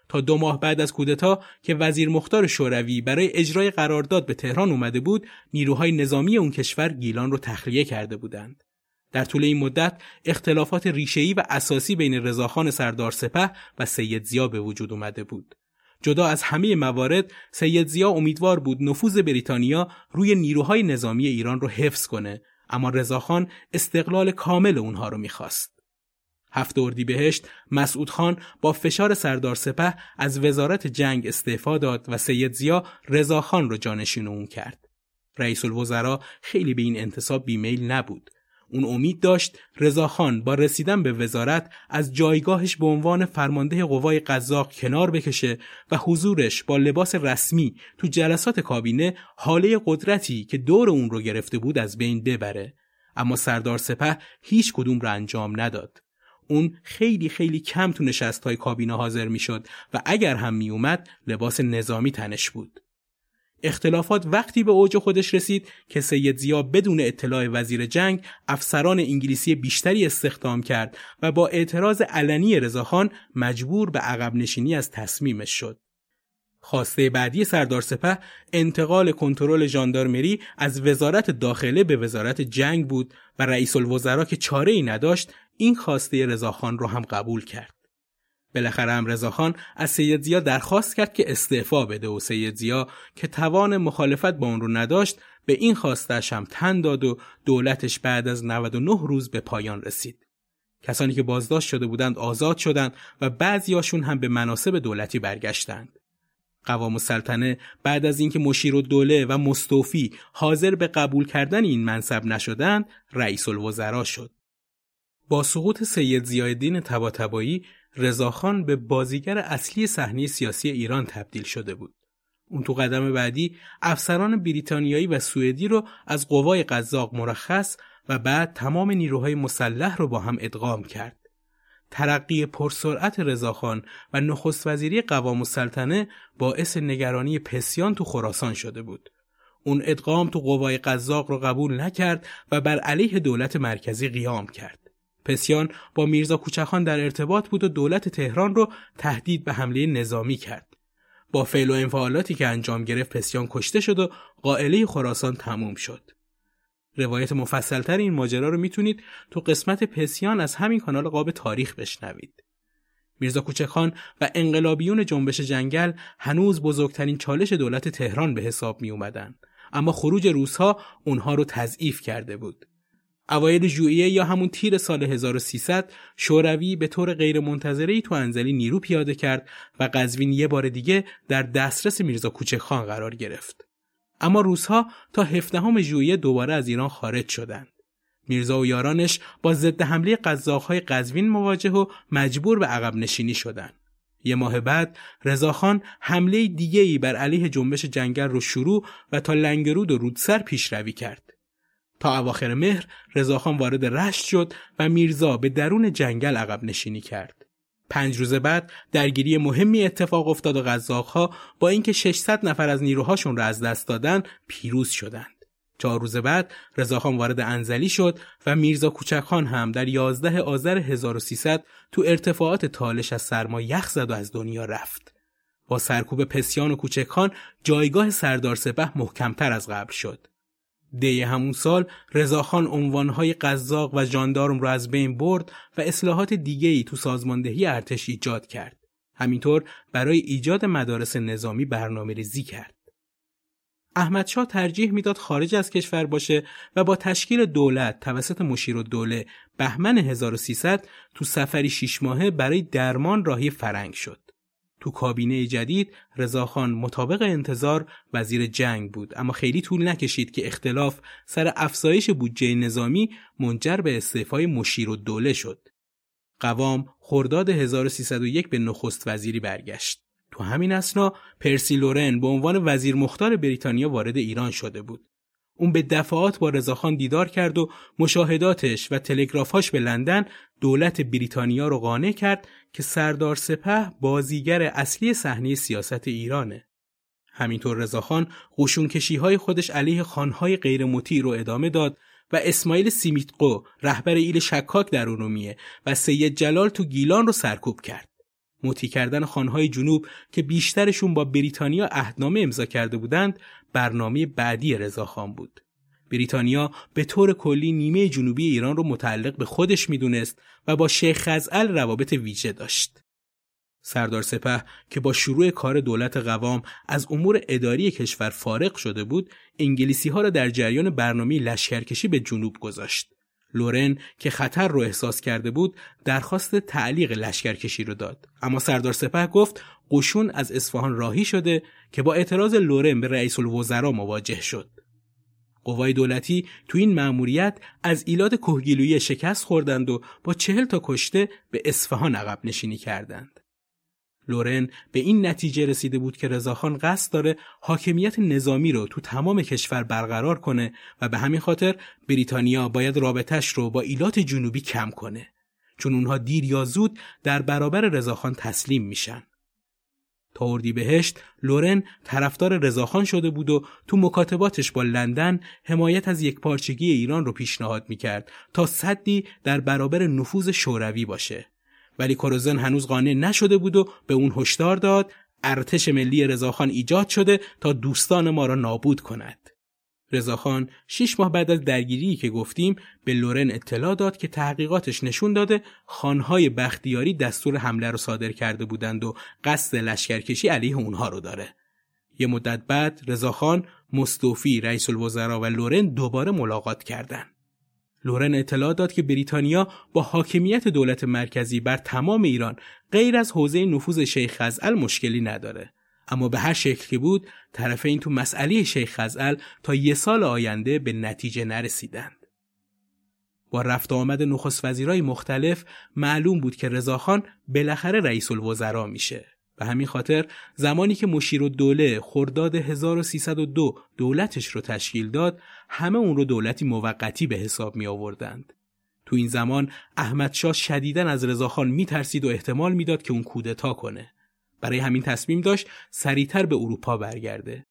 تا دو ماه بعد از کودتا که وزیر مختار شوروی برای اجرای قرارداد به تهران اومده بود، نیروهای نظامی اون کشور گیلان رو تخلیه کرده بودند. در طول این مدت اختلافات ریشه‌ای و اساسی بین رضاخان سردار سپه و سید زیا به وجود اومده بود. جدا از همه موارد سید زیا امیدوار بود نفوذ بریتانیا روی نیروهای نظامی ایران رو حفظ کنه اما رضاخان استقلال کامل اونها رو می‌خواست. هفت اردیبهشت مسعود خان با فشار سردار سپه از وزارت جنگ استعفا داد و سید زیا رضاخان رو جانشین اون کرد. رئیس الوزراء خیلی به این انتصاب بیمیل نبود اون امید داشت. رضاخان با رسیدن به وزارت از جایگاهش به عنوان فرمانده قوای قزاق کنار بکشه و حضورش با لباس رسمی تو جلسات کابینه حاله قدرتی که دور اون رو گرفته بود از بین ببره. اما سردار سپه هیچ کدوم رو انجام نداد. اون خیلی خیلی کم تو نشست های کابینه حاضر می‌شد و اگر هم می اومد لباس نظامی تنش بود. اختلافات وقتی به اوج خودش رسید که سید زیا بدون اطلاع وزیر جنگ افسران انگلیسی بیشتری استخدام کرد و با اعتراض علنی رضاخان مجبور به عقب نشینی از تصمیمش شد. خواسته بعدی سردار سپه انتقال کنترل ژاندارمری از وزارت داخله به وزارت جنگ بود و رئیس الوزراء که چاره ای نداشت این خواسته رضاخان را هم قبول کرد. بالاخره هم رضاخان از سید زیا درخواست کرد که استعفا بده و سید زیا که توان مخالفت با اون رو نداشت به این خواستش هم تن داد و دولتش بعد از 99 روز به پایان رسید. کسانی که بازداشت شده بودند آزاد شدند و بعضیاشون هم به مناسب دولتی برگشتند. قوام السلطنه بعد از اینکه مشیر و دوله و مستوفی حاضر به قبول کردن این منصب نشدند رئیس الوزرا شد. با سقوط سید زیادین تباتبایی رضاخان به بازیگر اصلی صحنه سیاسی ایران تبدیل شده بود. اون تو قدم بعدی افسران بریتانیایی و سوئدی رو از قوای قزاق مرخص و بعد تمام نیروهای مسلح رو با هم ادغام کرد. ترقی پرسرعت رضاخان و نخست وزیری قوام السلطنه باعث نگرانی پسیان تو خراسان شده بود. اون ادغام تو قوای قزاق رو قبول نکرد و بر علیه دولت مرکزی قیام کرد. پسیان با میرزا کوچخان در ارتباط بود و دولت تهران رو تهدید به حمله نظامی کرد. با فعل و انفعالاتی که انجام گرفت پسیان کشته شد و قائله خراسان تموم شد. روایت مفصلتر این ماجرا رو می‌تونید تو قسمت پسیان از همین کانال قاب تاریخ بشنوید. میرزا کوچکخان و انقلابیون جنبش جنگل هنوز بزرگترین چالش دولت تهران به حساب می اومدن. اما خروج روسها اونها رو تضعیف کرده بود. اوایل ژوئیه یا همون تیر سال 1300 شوروی به طور غیرمنتظره تو انزلی نیرو پیاده کرد و قزوین یه بار دیگه در دسترس میرزا کوچکخان قرار گرفت. اما روسها تا 17 ژوئیه دوباره از ایران خارج شدند. میرزا و یارانش با ضد حمله قزاق‌های قزوین مواجه و مجبور به عقب نشینی شدند. یه ماه بعد رضاخان حمله دیگه‌ای بر علیه جنبش جنگل رو شروع و تا لنگرود و رودسر پیشروی کرد. تا اواخر مهر رضاخان وارد رشت شد و میرزا به درون جنگل عقب نشینی کرد. پنج روز بعد درگیری مهمی اتفاق افتاد و غذاقها با اینکه 600 نفر از نیروهاشون را از دست دادن پیروز شدند. چهار روز بعد رضاخان وارد انزلی شد و میرزا کوچکخان هم در 11 آذر 1300 تو ارتفاعات تالش از سرما یخ زد و از دنیا رفت. با سرکوب پسیان و کوچکخان جایگاه سردار سپه محکمتر از قبل شد. دی همون سال رضاخان عنوانهای قزاق و جاندارم را از بین برد و اصلاحات دیگه‌ای تو سازماندهی ارتش ایجاد کرد. همینطور برای ایجاد مدارس نظامی برنامه ریزی کرد. احمدشاه ترجیح می‌داد خارج از کشور باشه و با تشکیل دولت توسط مشیر و دوله بهمن 1300 تو سفری شیش ماهه برای درمان راهی فرنگ شد. تو کابینه جدید رضاخان مطابق انتظار وزیر جنگ بود اما خیلی طول نکشید که اختلاف سر افزایش بودجه نظامی منجر به استعفای مشیر و دوله شد. قوام خرداد 1301 به نخست وزیری برگشت. تو همین اسنا پرسی لورن به عنوان وزیر مختار بریتانیا وارد ایران شده بود. اون به دفعات با رضاخان دیدار کرد و مشاهداتش و تلگرافهاش به لندن دولت بریتانیا رو قانع کرد که سردار سپه بازیگر اصلی صحنه سیاست ایرانه. همینطور رضاخان قشونکشی های خودش علیه خانهای غیر مطیع رو ادامه داد و اسماعیل سیمیتقو رهبر ایل شکاک در ارومیه و سید جلال تو گیلان رو سرکوب کرد. مطیع کردن خانهای جنوب که بیشترشون با بریتانیا عهدنامه امضا کرده بودند برنامه بعدی رضاخان بود. بریتانیا به طور کلی نیمه جنوبی ایران رو متعلق به خودش می‌دونست و با شیخ خزعل روابط ویژه داشت. سردار سپه که با شروع کار دولت قوام از امور اداری کشور فارغ شده بود انگلیسی ها را در جریان برنامه لشکرکشی به جنوب گذاشت لورن که خطر رو احساس کرده بود درخواست تعلیق لشکرکشی رو داد. اما سردار سپه گفت قشون از اصفهان راهی شده که با اعتراض لورن به رئیس الوزراء مواجه شد. قوای دولتی تو این مأموریت از ایلاد کهگیلویی شکست خوردند و با چهل تا کشته به اصفهان عقب نشینی کردند. لورن به این نتیجه رسیده بود که رضاخان قصد داره حاکمیت نظامی رو تو تمام کشور برقرار کنه و به همین خاطر بریتانیا باید رابطش رو با ایلات جنوبی کم کنه. چون اونها دیر یا زود در برابر رضاخان تسلیم میشن. تا بهشت لورن طرفدار رضاخان شده بود و تو مکاتباتش با لندن حمایت از یک پارچگی ایران رو پیشنهاد می‌کرد تا صدی در برابر نفوذ شوروی باشه. ولی کروزن هنوز قانع نشده بود و به اون هشدار داد ارتش ملی رضاخان ایجاد شده تا دوستان ما را نابود کند. رضاخان شش ماه بعد از درگیری که گفتیم به لورن اطلاع داد که تحقیقاتش نشون داده خانهای بختیاری دستور حمله رو صادر کرده بودند و قصد لشکرکشی علیه اونها رو داره. یه مدت بعد رضاخان، مستوفی، رئیس الوزراء و لورن دوباره ملاقات کردند. لورن اطلاع داد که بریتانیا با حاکمیت دولت مرکزی بر تمام ایران غیر از حوزه نفوذ شیخ خزعل مشکلی نداره. اما به هر شکل که بود طرفین تو مسئله شیخ خزعل تا یه سال آینده به نتیجه نرسیدند. با رفت آمد نخست وزیرای مختلف معلوم بود که رضاخان بالاخره رئیس الوزراء میشه. به همین خاطر زمانی که مشیر و دوله خرداد 1302 دولتش رو تشکیل داد همه اون رو دولتی موقتی به حساب می آوردند. تو این زمان احمد شاه شدیدن از رضاخان می ترسید و احتمال می‌داد که اون کودتا کنه. برای همین تصمیم داشت سریعتر به اروپا برگرده.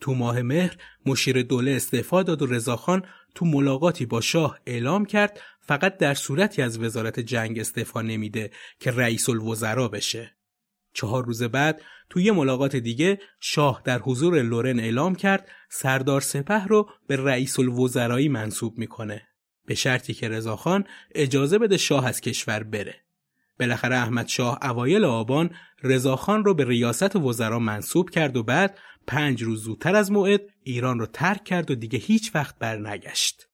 تو ماه مهر مشیر دوله استعفا داد و رضاخان تو ملاقاتی با شاه اعلام کرد فقط در صورتی از وزارت جنگ استعفا نمیده که رئیس الوزراء بشه. چهار روز بعد توی یه ملاقات دیگه شاه در حضور لورن اعلام کرد سردار سپه رو به رئیس الوزرایی منصوب می‌کنه به شرطی که رضاخان اجازه بده شاه از کشور بره بالاخره احمد شاه اوایل آبان رضاخان رو به ریاست وزرا منصوب کرد و بعد پنج روز زودتر از موعد ایران رو ترک کرد و دیگه هیچ وقت برنگشت.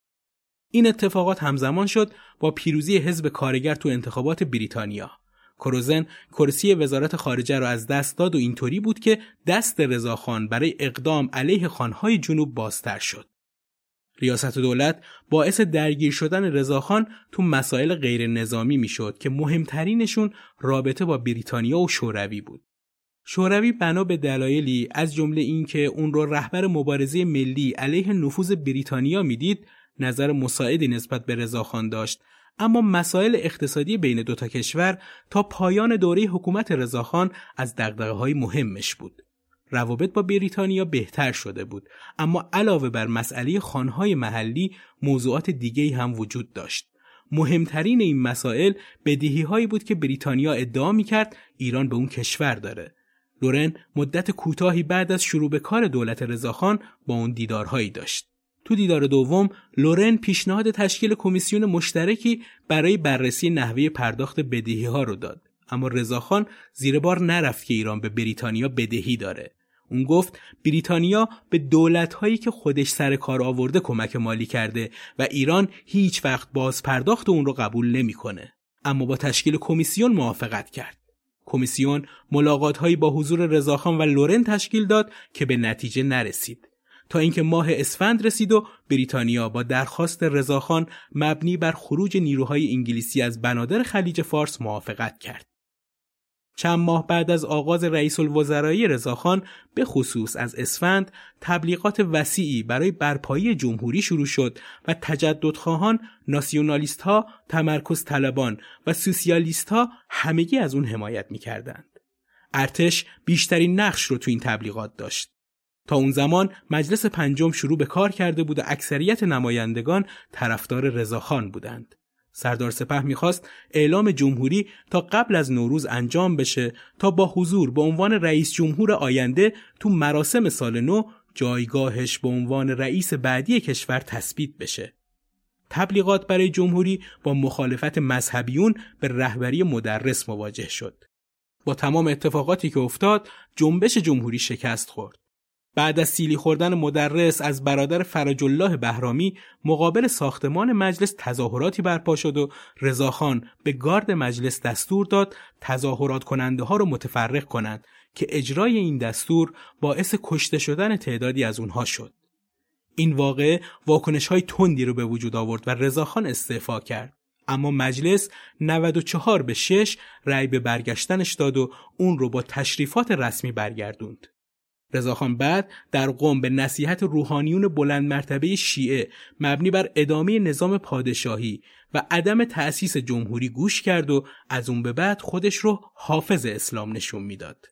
این اتفاقات همزمان شد با پیروزی حزب کارگر تو انتخابات بریتانیا. کروزن کرسی وزارت خارجه را از دست داد و اینطوری بود که دست رضاخان برای اقدام علیه خانهای جنوب بازتر شد. ریاست دولت باعث درگیر شدن رضاخان تو مسائل غیر نظامی می‌شد که مهمترینشون رابطه با بریتانیا و شوروی بود. شوروی بنا به دلایلی از جمله اینکه اون رو رهبر مبارزه ملی علیه نفوذ بریتانیا می‌دید نظر مساعدی نسبت به رضاخان داشت اما مسائل اقتصادی بین دوتا کشور تا پایان دوره حکومت رضاخان از دقدقه های مهمش بود. روابط با بریتانیا بهتر شده بود اما علاوه بر مسئله خانهای محلی موضوعات دیگه هم وجود داشت. مهمترین این مسائل بدهی هایی بود که بریتانیا ادعا می کرد ایران به اون کشور داره. لورن مدت کوتاهی بعد از شروع به کار دولت رضاخان با اون دیدارهایی داشت. تو دیدار دوم لورن پیشنهاد تشکیل کمیسیون مشترکی برای بررسی نحوه پرداخت بدهی ها رو داد اما رضاخان زیر بار نرفت که ایران به بریتانیا بدهی داره اون گفت بریتانیا به دولت‌هایی که خودش سر کار آورده کمک مالی کرده و ایران هیچ وقت باز پرداخت اون رو قبول نمی‌کنه. اما با تشکیل کمیسیون موافقت کرد. کمیسیون ملاقات با حضور رضاخان و لورن تشکیل داد که به نتیجه نرسید. تا اینکه ماه اسفند رسید و بریتانیا با درخواست رضاخان مبنی بر خروج نیروهای انگلیسی از بنادر خلیج فارس موافقت کرد. چند ماه بعد از آغاز رئیس الوزرایی رضاخان به خصوص از اسفند تبلیغات وسیعی برای برپایی جمهوری شروع شد و تجددخواهان، ناسیونالیست ها، تمرکز طلبان و سوسیالیست ها همگی از اون حمایت می کردند. ارتش بیشترین نقش رو تو این تبلیغات داشت. تا اون زمان مجلس پنجم شروع به کار کرده بود و اکثریت نمایندگان طرفدار رضاخان بودند. سردار سپه می‌خواست اعلام جمهوری تا قبل از نوروز انجام بشه تا با حضور به عنوان رئیس جمهور آینده تو مراسم سال نو جایگاهش به عنوان رئیس بعدی کشور تثبیت بشه. تبلیغات برای جمهوری با مخالفت مذهبیون به رهبری مدرس مواجه شد. با تمام اتفاقاتی که افتاد جنبش جمهوری شکست خورد. بعد از سیلی خوردن مدرس از برادر فرج الله بهرامی مقابل ساختمان مجلس تظاهراتی برپا شد و رضاخان به گارد مجلس دستور داد تظاهرات کننده ها رو متفرق کنند که اجرای این دستور باعث کشته شدن تعدادی از اونها شد. این واقعه واکنش های تندی رو به وجود آورد و رضاخان استعفا کرد. اما مجلس 94 به 6 رأی به برگشتنش داد و اون رو با تشریفات رسمی برگردوند. رضاخان بعد در قم به نصیحت روحانیون بلند مرتبه شیعه مبنی بر ادامه نظام پادشاهی و عدم تأسیس جمهوری گوش کرد و از اون به بعد خودش رو حافظ اسلام نشون می‌داد.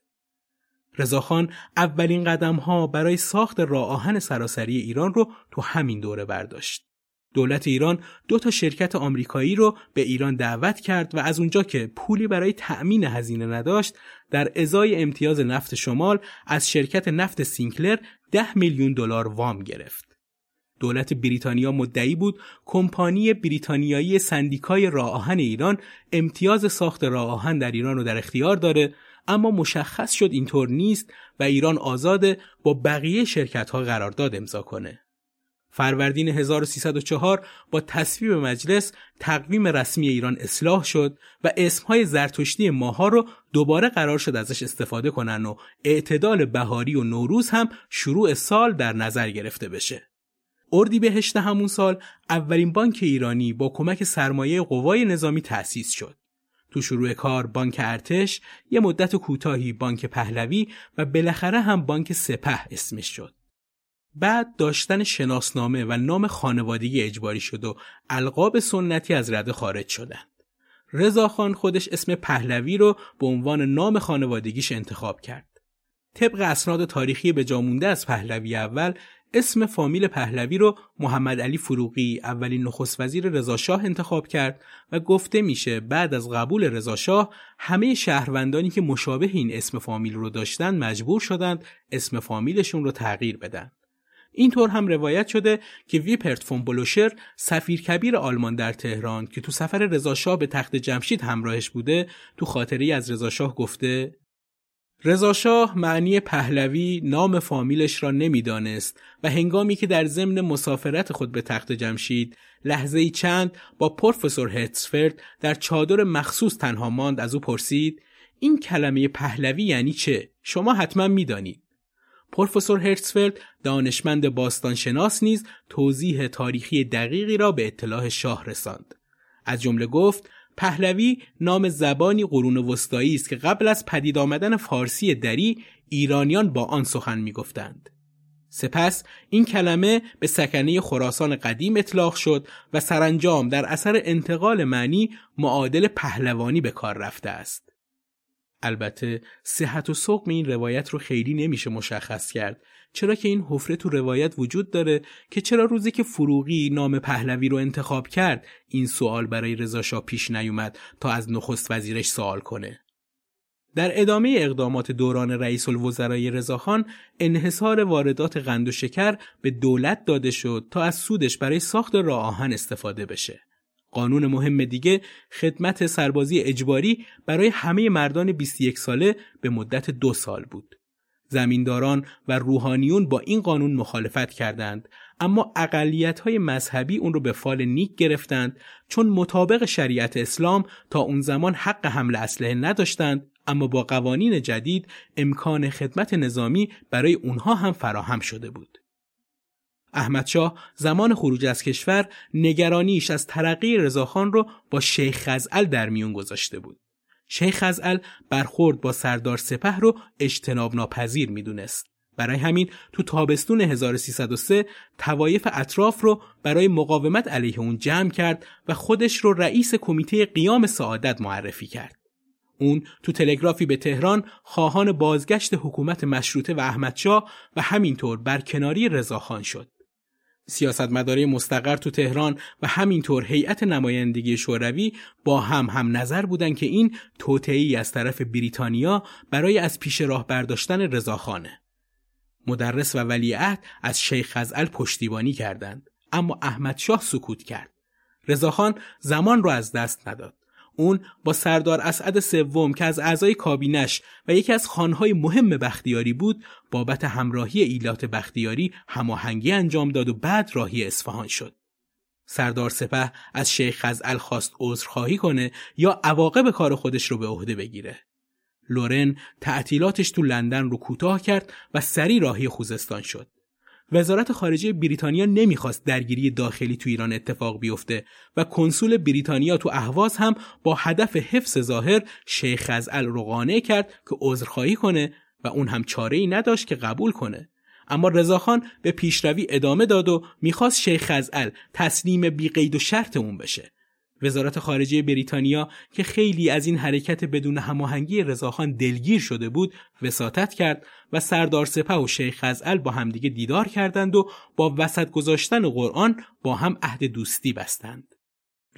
رضاخان اولین قدم ها برای ساخت راه آهن سراسری ایران رو تو همین دوره برداشت. دولت ایران دو تا شرکت آمریکایی رو به ایران دعوت کرد و از اونجا که پولی برای تأمین هزینه نداشت در ازای امتیاز نفت شمال از شرکت نفت سینکلر ده میلیون دلار وام گرفت. دولت بریتانیا مدعی بود کمپانی بریتانیایی سندیکای راه آهن ایران امتیاز ساخت راه آهن در ایران رو در اختیار داره اما مشخص شد اینطور نیست و ایران آزاده با بقیه شرکت ها قرارداد امضا کنه. فروردین 1304 با تصویب مجلس تقویم رسمی ایران اصلاح شد و اسمهای زرتشتی ماها رو دوباره قرار شد ازش استفاده کنن و اعتدال بهاری و نوروز هم شروع سال در نظر گرفته بشه. اردی بهشت همون سال اولین بانک ایرانی با کمک سرمایه قوای نظامی تأسیس شد. تو شروع کار بانک ارتش، یه مدت کوتاهی بانک پهلوی و بالاخره هم بانک سپه اسمش شد. بعد داشتن شناسنامه و نام خانوادگی اجباری شد و القاب سنتی از رده خارج شدند. رضاخان خودش اسم پهلوی رو به عنوان نام خانوادگیش انتخاب کرد. طبق اسناد تاریخی به جامونده از پهلوی اول اسم فامیل پهلوی رو محمد علی فروغی اولین نخست وزیر رضاشاه انتخاب کرد و گفته میشه بعد از قبول رضاشاه همه شهروندانی که مشابه این اسم فامیل رو داشتن مجبور شدند اسم فامیلشون رو تغییر بدن. اینطور هم روایت شده که ویپرت فون بلوشر سفیر کبیر آلمان در تهران که تو سفر رضاشاه به تخت جمشید همراهش بوده تو خاطری از رضاشاه گفته رضاشاه معنی پهلوی نام فامیلش را نمی‌دانست و هنگامی که در ضمن مسافرت خود به تخت جمشید لحظه ای چند با پروفسور هتسفرد در چادر مخصوص تنها ماند از او پرسید این کلمه پهلوی یعنی چه؟ شما حتما می‌دانید؟ پروفسور هرتسفلد دانشمند باستانشناس نیز توضیح تاریخی دقیقی را به اطلاع شاه رساند. از جمله گفت پهلوی نام زبانی قرون وسطایی است که قبل از پدید آمدن فارسی دری ایرانیان با آن سخن می‌گفتند. سپس این کلمه به سکنه خراسان قدیم اطلاق شد و سرانجام در اثر انتقال معنی معادل پهلوانی به کار رفته است. البته صحت و سقم این روایت رو خیلی نمیشه مشخص کرد. چرا که این حفره تو روایت وجود داره که چرا روزی که فروغی نام پهلوی رو انتخاب کرد این سوال برای رضا پیش نیومد تا از نخست وزیرش سوال کنه؟ در ادامه اقدامات دوران رئیس الوزرای رضاخان انحصار واردات قند و شکر به دولت داده شد تا از سودش برای ساخت راه آهن استفاده بشه. قانون مهم دیگه خدمت سربازی اجباری برای همه مردان 21 ساله به مدت دو سال بود. زمینداران و روحانیون با این قانون مخالفت کردند اما اقلیت های مذهبی اون رو به فال نیک گرفتند چون مطابق شریعت اسلام تا اون زمان حق حمل اسلحه نداشتند اما با قوانین جدید امکان خدمت نظامی برای اونها هم فراهم شده بود. احمدشاه زمان خروج از کشور نگرانیش از ترقی رضاخان رو با شیخ خزعل در میون گذاشته بود. شیخ خزعل برخورد با سردار سپه رو اجتناب ناپذیر می‌دونست. برای همین تو تابستون 1303 توایف اطراف رو برای مقاومت علیه اون جمع کرد و خودش رو رئیس کمیته قیام سعادت معرفی کرد. اون تو تلگرافی به تهران خواهان بازگشت حکومت مشروطه و احمدشاه و همینطور برکناری رضاخان شد. سیاستمداری مستقر تو تهران و همینطور هیئت نمایندگی شوروی با هم هم نظر بودند که این توطئه‌ای از طرف بریتانیا برای از پیش راه برداشتن رضاخانه. مدرس و ولیعهد از شیخ خزعل پشتیبانی کردند اما احمد شاه سکوت کرد. رضاخان زمان رو از دست نداد. اون با سردار اسعد سوم که از اعضای کابینش و یکی از خانهای مهم بختیاری بود بابت همراهی ایلات بختیاری هماهنگی انجام داد و بعد راهی اصفهان شد. سردار سپه از شیخ خزعل خواست عذرخواهی کنه یا عواقب کار خودش رو به عهده بگیره. لورن تعطیلاتش تو لندن رو کوتاه کرد و سری راهی خوزستان شد. وزارت خارجه بریتانیا نمی‌خواست درگیری داخلی تو ایران اتفاق بیفته و کنسول بریتانیا تو اهواز هم با هدف حفظ ظاهر شیخ خزعل رو قانع کرد که عذرخواهی کنه و اون هم چاره ای نداشت که قبول کنه. اما رضاخان به پیشروی ادامه داد و می‌خواست شیخ خزعل تسلیم بی قید و شرط اون بشه. وزارت خارجه بریتانیا که خیلی از این حرکت بدون هماهنگی رضاخان دلگیر شده بود وساطت کرد و سردار سپه و شیخ خزعل با همدیگه دیدار کردند و با وسط گذاشتن قرآن با هم عهد دوستی بستند.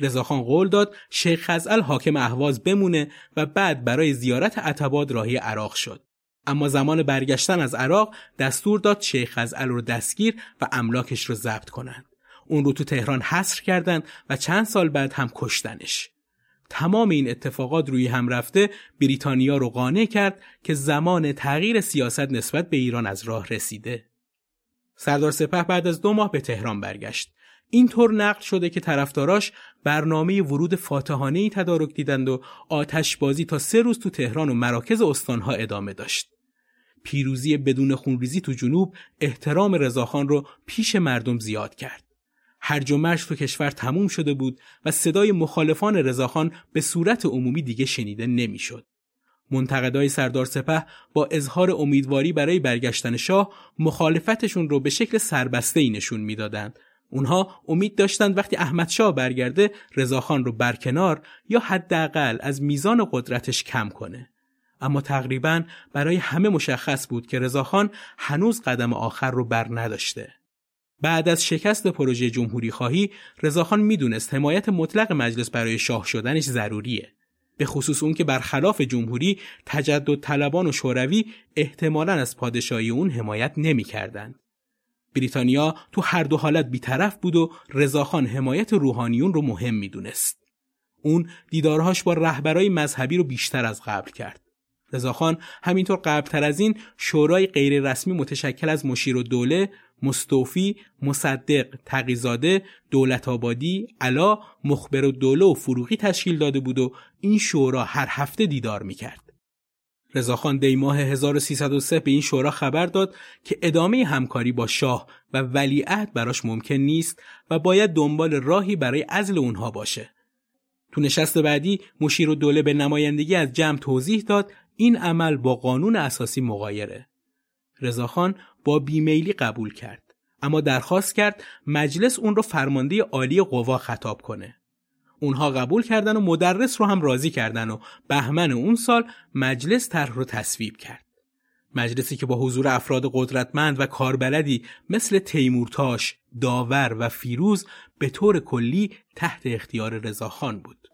رضاخان قول داد شیخ خزعل حاکم اهواز بمونه و بعد برای زیارت عتباد راهی عراق شد. اما زمان برگشتن از عراق دستور داد شیخ خزعل رو دستگیر و املاکش رو ضبط کنند. اون رو تو تهران حصر کردند و چند سال بعد هم کشتنش. تمام این اتفاقات روی هم رفته بریتانیا رو قانع کرد که زمان تغییر سیاست نسبت به ایران از راه رسیده. سردار سپه بعد از دو ماه به تهران برگشت. اینطور نقل شده که طرفداراش برنامه ورود فاتحانه ای تدارک دیدند و آتش بازی تا سه روز تو تهران و مراکز استانها ادامه داشت. پیروزی بدون خونریزی تو جنوب احترام رضاخان رو پیش مردم زیاد کرد. هرج و مرج تو کشور تموم شده بود و صدای مخالفان رضاخان به صورت عمومی دیگه شنیده نمی‌شد. منتقدای سردار سپه با اظهار امیدواری برای برگشتن شاه مخالفتشون رو به شکل سربسته ای نشون می‌دادند. اونها امید داشتند وقتی احمد شاه برگرده رضاخان رو برکنار یا حداقل از میزان قدرتش کم کنه. اما تقریبا برای همه مشخص بود که رضاخان هنوز قدم آخر رو بر نداشته. بعد از شکست پروژه جمهوری خواهی رضاخان می‌دونست حمایت مطلق مجلس برای شاه شدنش ضروریه به خصوص اون که برخلاف جمهوری تجدد طلبان و شوروی احتمالا از پادشاهی اون حمایت نمی‌کردند. بریتانیا تو هر دو حالت بیطرف بود و رضاخان حمایت روحانیون رو مهم می‌دونست. اون دیدارهاش با رهبرای مذهبی رو بیشتر از قبل کرد. رضاخان همینطور قبلتر از این شورای غیررسمی متشکل از مشیر و دوله مستوفی، مصدق، تقیزاده، دولت آبادی، علا، مخبر و دوله و فروغی تشکیل داده بود و این شورا هر هفته دیدار می‌کرد. رضاخان دی ماه 1303 به این شورا خبر داد که ادامه همکاری با شاه و ولیعهد براش ممکن نیست و باید دنبال راهی برای عزل اونها باشه. تو نشست بعدی مشیر و دوله به نمایندگی از جمع توضیح داد این عمل با قانون اساسی مغایره. رضاخان با بیمیلی قبول کرد اما درخواست کرد مجلس اون رو فرمانده عالی قوا خطاب کنه اونها قبول کردن و مدرس رو هم راضی کردن و بهمن اون سال مجلس طرح رو تصویب کرد مجلسی که با حضور افراد قدرتمند و کاربلدی مثل تیمورتاش، داور و فیروز به طور کلی تحت اختیار رضاخان بود.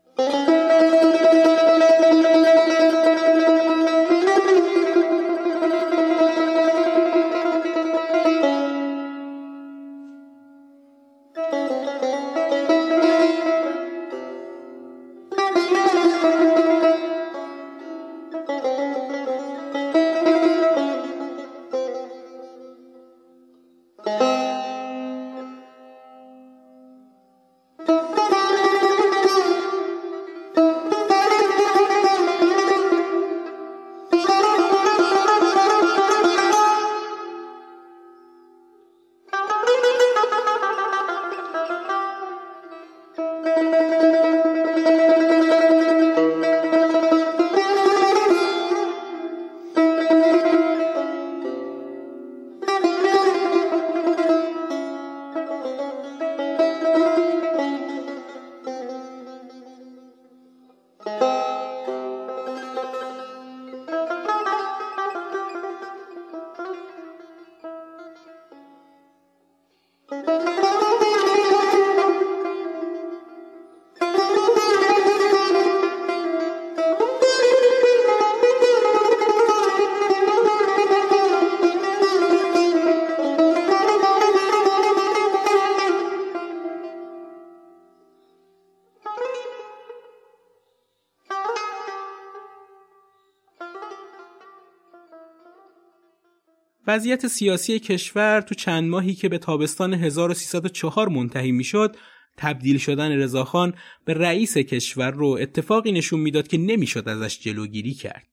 وضعیت سیاسی کشور تو چند ماهی که به تابستان 1304 منتهی می‌شد تبدیل شدن رضاخان به رئیس کشور رو اتفاقی نشون می‌داد که نمی‌شد ازش جلوگیری کرد.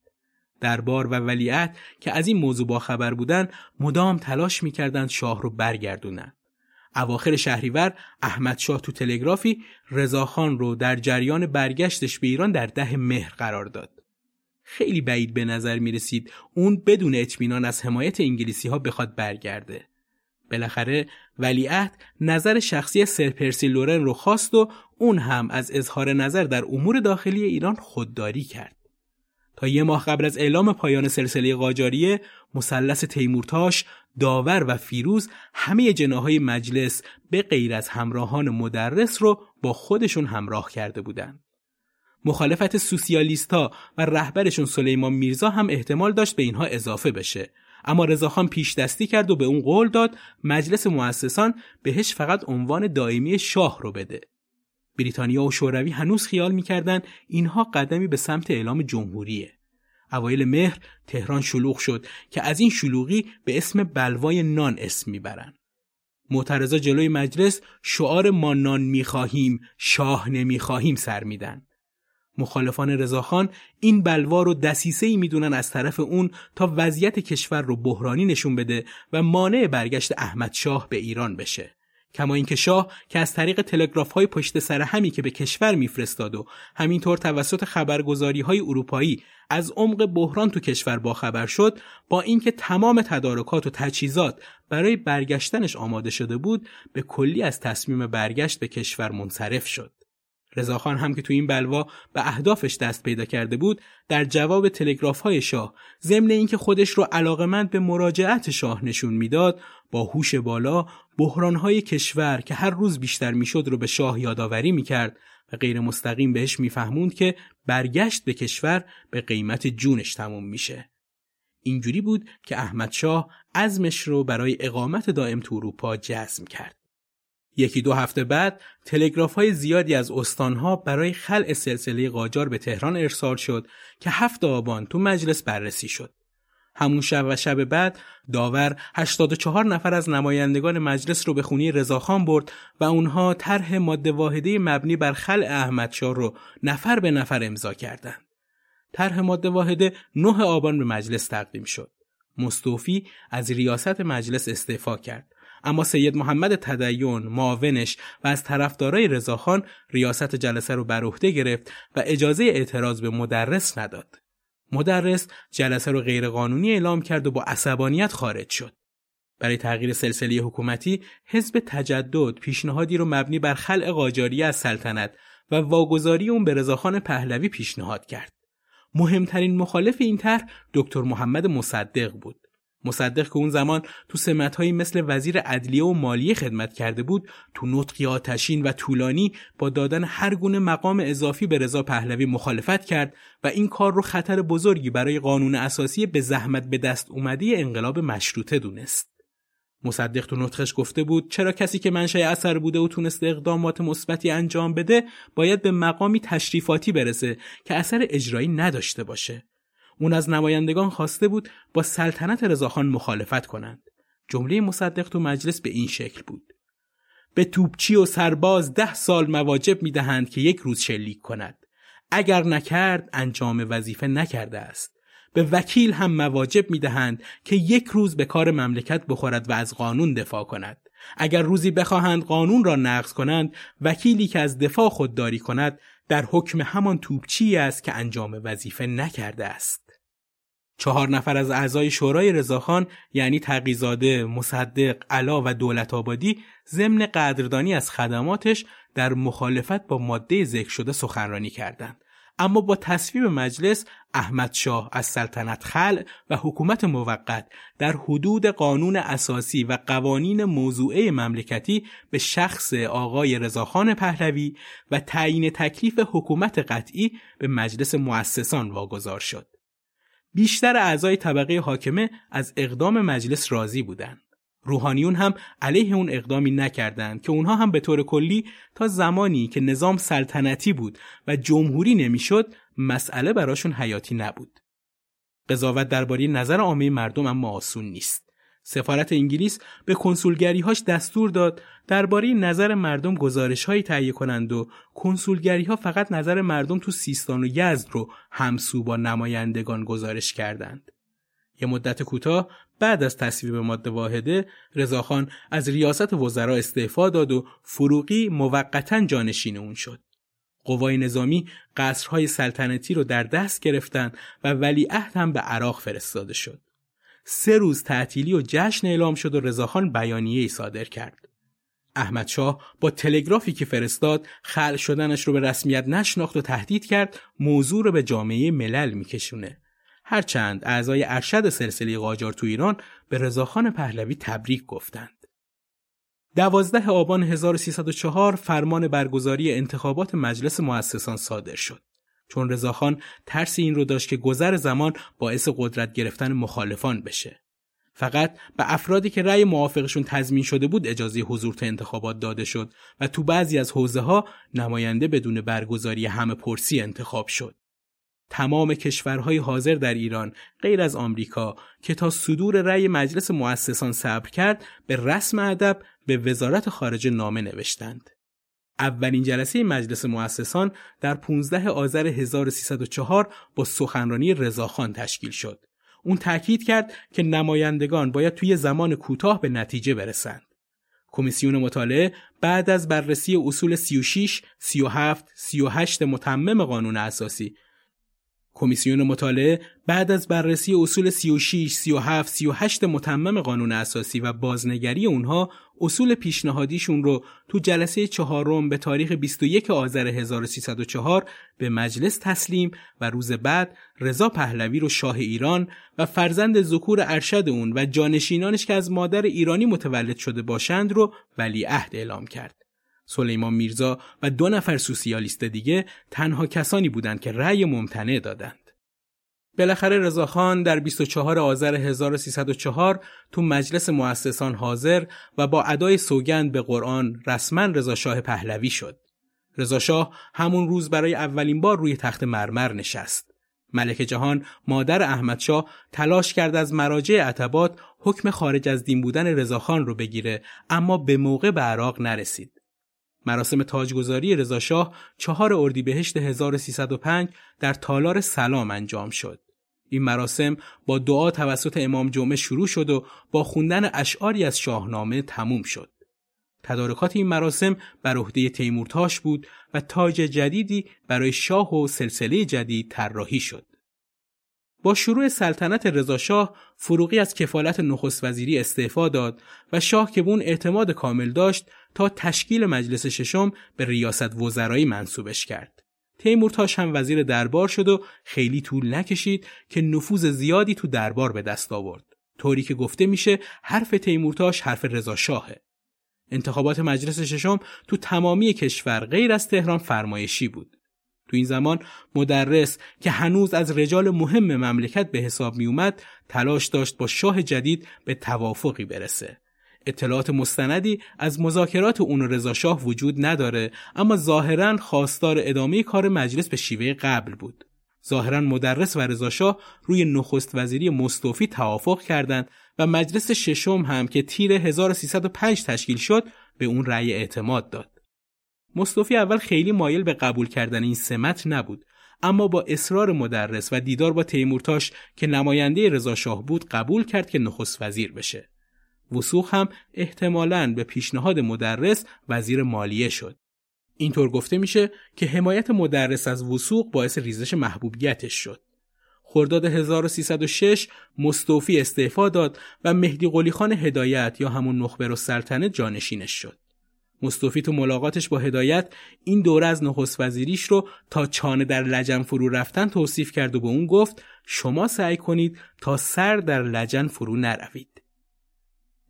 دربار و ولیعت که از این موضوع باخبر بودن مدام تلاش می‌کردند شاه رو برگردونن. اواخر شهریور احمد شاه تو تلگرافی رضاخان رو در جریان برگشتش به ایران در ده مهر قرار داد. خیلی بعید به نظر می رسید اون بدون اطمینان از حمایت انگلیسی ها بخواد برگرده. بالاخره ولیعهد نظر شخصی سرپرسی لورن رو خواست و اون هم از اظهار نظر در امور داخلی ایران خودداری کرد. تا یه ماه قبل از اعلام پایان سلسله قاجاریه مثلث تیمورتاش داور و فیروز همه جناهای مجلس به غیر از همراهان مدرس رو با خودشون همراه کرده بودند. مخالفت سوسیالیستا و رهبرشون سلیمان میرزا هم احتمال داشت به اینها اضافه بشه. اما رضاخان پیش دستی کرد و به اون قول داد مجلس مؤسسان بهش فقط عنوان دائمی شاه رو بده. بریتانیا و شوروی هنوز خیال می‌کردن اینها قدمی به سمت اعلام جمهوریه. اوایل مهر تهران شلوغ شد که از این شلوغی به اسم بلوای نان اسم می‌برن. معترضا جلوی مجلس شعار ما نان می‌خواهیم شاه نمی‌خواهیم سر میدن. مخالفان رضاخان این بلوا رو دسیسه می‌دونن از طرف اون تا وضعیت کشور رو بحرانی نشون بده و مانع برگشت احمد شاه به ایران بشه. کما اینکه شاه که از طریق تلگراف های پشت سر همی که به کشور میفرستاد و همینطور توسط خبرگزاری های اروپایی از عمق بحران تو کشور باخبر شد با اینکه تمام تدارکات و تجهیزات برای برگشتنش آماده شده بود به کلی از تصمیم برگشت به کشور منصرف شد رضاخان هم که تو این بلوا به اهدافش دست پیدا کرده بود در جواب تلگراف های شاه ضمن اینکه خودش رو علاقمند به مراجعت شاه نشون می‌داد با هوش بالا بحران های کشور که هر روز بیشتر می‌شد رو به شاه یادآوری می‌کرد و غیر مستقیم بهش میفهموند که برگشت به کشور به قیمت جونش تموم میشه. اینجوری بود که احمد شاه عزمش رو برای اقامت دائم تو اروپا جزم کرد. یکی دو هفته بعد تلگراف های زیادی از استانها برای خلع سلسله قاجار به تهران ارسال شد که هفت آبان تو مجلس بررسی شد. همون شب و شب بعد داور 84 نفر از نمایندگان مجلس رو به خونی رضاخان برد و اونها طرح ماده واحده مبنی بر خلع احمدشاه رو نفر به نفر امضا کردند. طرح ماده واحده 9 آبان به مجلس تقدیم شد. مستوفی از ریاست مجلس استعفا کرد. اما سید محمد تدیون معاونش و از طرفدارای رضاخان ریاست جلسه رو بر عهده گرفت و اجازه اعتراض به مدرس نداد. مدرس جلسه رو غیرقانونی اعلام کرد و با عصبانیت خارج شد. برای تغییر سلسله حکومتی حزب تجدد پیشنهادی رو مبنی بر خلع قاجاری از سلطنت و واگذاری اون به رضاخان پهلوی پیشنهاد کرد. مهمترین مخالف این طرح دکتر محمد مصدق بود. مصدق که اون زمان تو سمتهایی مثل وزیر عدلیه و مالیه خدمت کرده بود تو نطقی آتشین و طولانی با دادن هر گونه مقام اضافی به رضا پهلوی مخالفت کرد و این کار رو خطر بزرگی برای قانون اساسی به زحمت به دست اومده انقلاب مشروطه دونست. مصدق تو نطخش گفته بود چرا کسی که منشأ اثر بوده و تونسته اقدامات مثبتی انجام بده باید به مقامی تشریفاتی برسه که اثر اجرایی نداشته باشه اون از نمایندگان خواسته بود با سلطنت رضاخان مخالفت کنند. جمله مصدق تو مجلس به این شکل بود. به توپچی و سرباز ده سال مواجب می دهند که یک روز شلیک کند. اگر نکرد انجام وظیفه نکرده است. به وکیل هم مواجب می دهند که یک روز به کار مملکت بخورد و از قانون دفاع کند. اگر روزی بخواهند قانون را نقض کنند وکیلی که از دفاع خودداری کند در حکم همان توپچی است که انجام وظیفه نکرده است. چهار نفر از اعضای شورای رضاخان یعنی تقیزاده، مصدق، علا و دولت آبادی ضمن قدردانی از خدماتش در مخالفت با ماده ذکر شده سخنرانی کردند. اما با تصویب مجلس احمد شاه از سلطنت خلع و حکومت موقت در حدود قانون اساسی و قوانین موضوعه مملکتی به شخص آقای رضاخان پهلوی و تعیین تکلیف حکومت قطعی به مجلس مؤسسان واگذار شد. بیشتر اعضای طبقه حاکمه از اقدام مجلس راضی بودند. روحانیون هم علیه اون اقدامی نکردند که اونها هم به طور کلی تا زمانی که نظام سلطنتی بود و جمهوری نمی‌شد مسئله براشون حیاتی نبود. قضاوت درباره نظر عامه مردم اما آسون نیست. سفارت انگلیس به کنسولگریهاش دستور داد درباره نظر مردم گزارشهایی تهیه کنند و کنسولگریها فقط نظر مردم تو سیستان و یزد رو همسو با نمایندگان گزارش کردند. یه مدت کوتاه بعد از تصویب ماده واحده رضاخان از ریاست وزرا استعفا داد و فروغی موقتا جانشین اون شد. قوای نظامی قصرهای سلطنتی رو در دست گرفتند و ولیعهد هم به عراق فرستاده شد. سه روز تعطیلی و جشن اعلام شد و رضاخان بیانیه ای صادر کرد. احمد شاه با تلگرافی که فرستاد خل شدنش رو به رسمیت نشناخت و تهدید کرد موضوع رو به جامعه ملل میکشونه. هرچند اعضای ارشد سلسله قاجار تو ایران به رضاخان پهلوی تبریک گفتند. دوازده آبان 1304 فرمان برگزاری انتخابات مجلس مؤسسان صادر شد. چون رضاخان ترس این رو داشت که گذر زمان باعث قدرت گرفتن مخالفان بشه. فقط به افرادی که رأی موافقشون تضمین شده بود اجازه حضور تا انتخابات داده شد و تو بعضی از حوزه ها نماینده بدون برگزاری همه پرسی انتخاب شد. تمام کشورهای حاضر در ایران غیر از آمریکا که تا صدور رأی مجلس مؤسسان صبر کرد به رسم ادب به وزارت خارجه نامه نوشتند. اولین جلسه مجلس مؤسسان در 15 آذر 1304 با سخنرانی رضاخان تشکیل شد. اون تاکید کرد که نمایندگان باید توی زمان کوتاه به نتیجه برسند. کمیسیون مطالعه بعد از بررسی اصول 36, 37, 38 متمم قانون اساسی کمیسیون مطالعه بعد از بررسی اصول 36, 37, 38 متمم قانون اساسی و بازنگری اونها اصول پیشنهادیشون رو تو جلسه چهارم به تاریخ 21 آذر 1304 به مجلس تسلیم و روز بعد رضا پهلوی رو شاه ایران و فرزند ذکور ارشد اون و جانشینانش که از مادر ایرانی متولد شده باشند رو ولی عهد اعلام کرد. سلیمان میرزا و دو نفر سوسیالیست دیگه تنها کسانی بودند که رأی ممتنع دادند. بالاخره رضاخان در 24 آذر 1304 تو مجلس مؤسسان حاضر و با ادای سوگند به قرآن رسما رضا شاه پهلوی شد. رضا شاه همون روز برای اولین بار روی تخت مرمر نشست. ملک جهان مادر احمد شاه تلاش کرد از مراجع عتبات حکم خارج از دین بودن رضاخان رو بگیره اما به موقع به عراق نرسید. مراسم تاجگذاری رضاشاه چهار اردیبهشت 1305 در تالار سلام انجام شد. این مراسم با دعا توسط امام جمعه شروع شد و با خوندن اشعاری از شاهنامه تموم شد. تدارکات این مراسم بر عهده تیمورتاش بود و تاج جدیدی برای شاه و سلسله جدید طراحی شد. با شروع سلطنت رضاشاه فروغی از کفالت نخست وزیری استعفا داد و شاه که به اون اعتماد کامل داشت تا تشکیل مجلس ششم به ریاست وزرایی منصوبش کرد. تیمورتاش هم وزیر دربار شد و خیلی طول نکشید که نفوذ زیادی تو دربار به دست آورد. طوری که گفته میشه حرف تیمورتاش حرف رضا شاهه. انتخابات مجلس ششم تو تمامی کشور غیر از تهران فرمایشی بود. تو این زمان مدرس که هنوز از رجال مهم مملکت به حساب می اومد تلاش داشت با شاه جدید به توافقی برسه. اطلاعات مستندی از مذاکرات اون و رضا شاه وجود نداره اما ظاهرا خواستار ادامه کار مجلس به شیوه قبل بود. ظاهرا مدرس و رضا شاه روی نخست وزیری مستوفی توافق کردند و مجلس ششم هم که تیر 1305 تشکیل شد به اون رأی اعتماد داد. مصطفی اول خیلی مایل به قبول کردن این سمت نبود اما با اصرار مدرس و دیدار با تیمورتاش که نماینده رضا شاه بود قبول کرد که نخست وزیر بشه. وسوق هم احتمالاً به پیشنهاد مدرس وزیر مالیه شد. اینطور گفته میشه که حمایت مدرس از وسوق باعث ریزش محبوبیتش شد. خرداد 1306 مستوفی استعفا داد و مهدی قلی خان هدایت یا همون نخبر و سلطنه جانشینش شد. مصطفی تو ملاقاتش با هدایت این دوره از نخست وزیریش رو تا چانه در لجن فرو رفتن توصیف کرد و به اون گفت شما سعی کنید تا سر در لجن فرو نروید.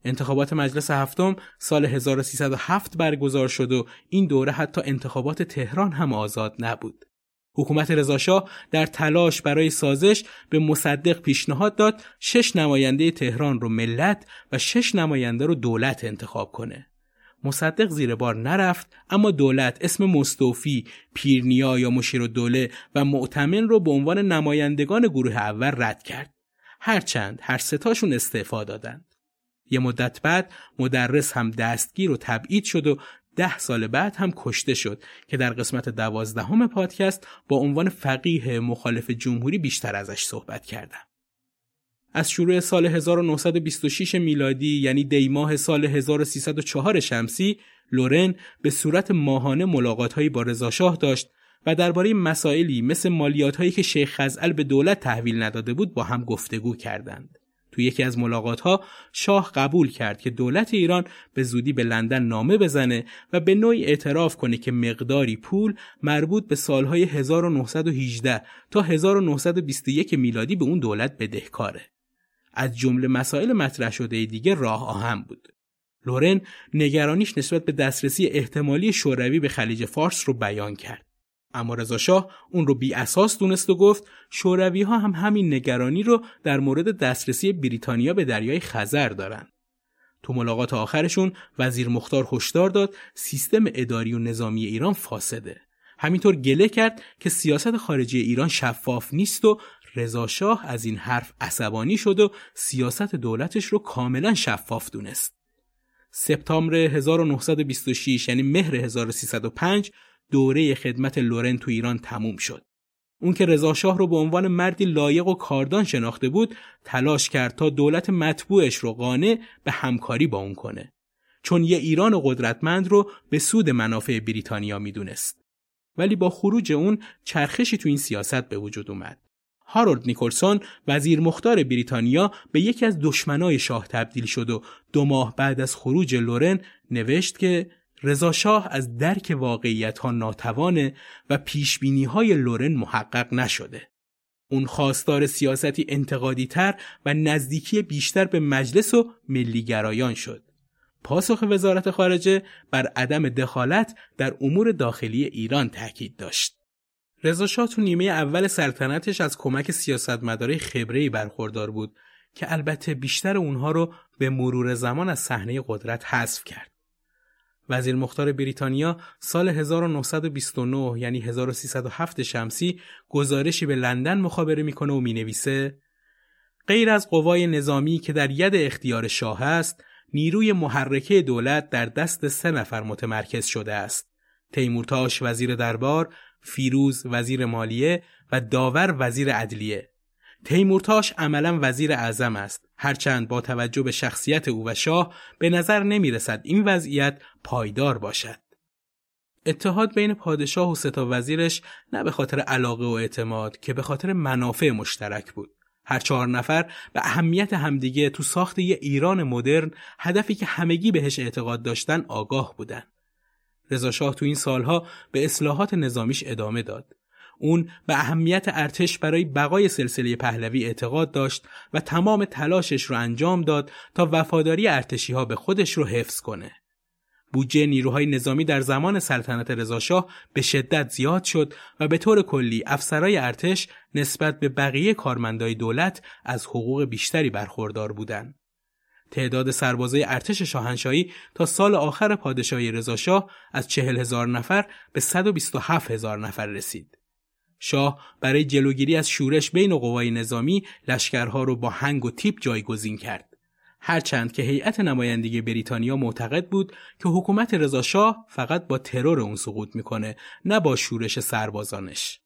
انتخابات مجلس هفتم سال 1307 برگزار شد و این دوره حتی انتخابات تهران هم آزاد نبود. حکومت رضاشاه در تلاش برای سازش به مصدق پیشنهاد داد شش نماینده تهران رو ملت و شش نماینده رو دولت انتخاب کنه. مصدق زیر بار نرفت اما دولت اسم مستوفی، پیرنیا یا مشیر دوله و معتمن رو به عنوان نمایندگان گروه اول رد کرد. هرچند هر ستاشون استعفا دادند. یه مدت بعد مدرس هم دستگیر و تبعید شد و ده سال بعد هم کشته شد که در قسمت دوازدهم پادکست با عنوان فقیه مخالف جمهوری بیشتر ازش صحبت کردم. از شروع سال 1926 میلادی یعنی دیماه سال 1304 شمسی لورن به صورت ماهانه ملاقات با رضاشاه داشت و درباره مسائلی مثل مالیات هایی که شیخ خزعل به دولت تحویل نداده بود با هم گفتگو کردند. تو یکی از ملاقات ها شاه قبول کرد که دولت ایران به زودی به لندن نامه بزنه و به نوعی اعتراف کنه که مقداری پول مربوط به سالهای 1918 تا 1921 میلادی به اون دولت بدهکاره. از جمله مسائل مطرح شده دیگه راه آهن بود. لورن نگرانیش نسبت به دسترسی احتمالی شوروی به خلیج فارس رو بیان کرد. اما رضا شاه اون رو بی اساس دونست و گفت شوروی ها هم همین نگرانی رو در مورد دسترسی بریتانیا به دریای خزر دارن. تو ملاقات آخرشون وزیر مختار هشدار داد سیستم اداری و نظامی ایران فاسده. همینطور گله کرد که سیاست خارجی ایران شفاف نیست و رضا شاه از این حرف عصبانی شد و سیاست دولتش رو کاملا شفاف دونست. سپتامبر 1926 یعنی مهر 1305 دوره خدمت لورن تو ایران تموم شد. اون که رضا شاه رو به عنوان مردی لایق و کاردان شناخته بود تلاش کرد تا دولت مطبوعش رو قانع به همکاری با اون کنه. چون یه ایران قدرتمند رو به سود منافع بریتانیا می‌دونست. ولی با خروج اون چرخشی تو این سیاست به وجود اومد. هارولد نیکلسون وزیر مختار بریتانیا به یکی از دشمنای شاه تبدیل شد و دو ماه بعد از خروج لورن نوشت که رضا شاه از درک واقعیت ها ناتوانه و پیشبینی های لورن محقق نشده. اون خواستار سیاستی انتقادی تر و نزدیکی بیشتر به مجلس و ملیگرایان شد. پاسخ وزارت خارجه بر عدم دخالت در امور داخلی ایران تاکید داشت. رضا شاه تو نیمه اول سلطنتش از کمک سیاستمدارای خبره‌ای برخوردار بود که البته بیشتر اونها رو به مرور زمان از صحنه قدرت حذف کرد. وزیر مختار بریتانیا سال 1929 یعنی 1307 شمسی گزارشی به لندن مخابره می‌کنه و می‌نویسه غیر از قوای نظامی که در ید اختیار شاه است نیروی محرکه دولت در دست سه نفر متمرکز شده است تیمورتاش وزیر دربار فیروز وزیر مالیه و داور وزیر عدلیه. تیمورتاش عملا وزیر اعظم است. هرچند با توجه به شخصیت او و شاه به نظر نمی رسد این وضعیت پایدار باشد. اتحاد بین پادشاه و ستا وزیرش نه به خاطر علاقه و اعتماد که به خاطر منافع مشترک بود. هر چهار نفر به اهمیت همدیگه تو ساخت یه ایران مدرن هدفی که همگی بهش اعتقاد داشتن آگاه بودن. رضا شاه تو این سالها به اصلاحات نظامیش ادامه داد. اون به اهمیت ارتش برای بقای سلسله پهلوی اعتقاد داشت و تمام تلاشش رو انجام داد تا وفاداری ارتشی ها به خودش رو حفظ کنه. بودجه نیروهای نظامی در زمان سلطنت رضاشاه به شدت زیاد شد و به طور کلی افسرای ارتش نسبت به بقیه کارمندای دولت از حقوق بیشتری برخوردار بودند. تعداد سربازای ارتش شاهنشاهی تا سال آخر پادشاهی رضاشاه از چهل هزار نفر به 127 هزار نفر رسید. شاه برای جلوگیری از شورش بین قوای نظامی لشکرها را با هنگ و تیپ جایگزین کرد. هرچند که هیئت نمایندگی بریتانیا معتقد بود که حکومت رضا شاه فقط با ترور اون سقوط می‌کنه نه با شورش سربازانش.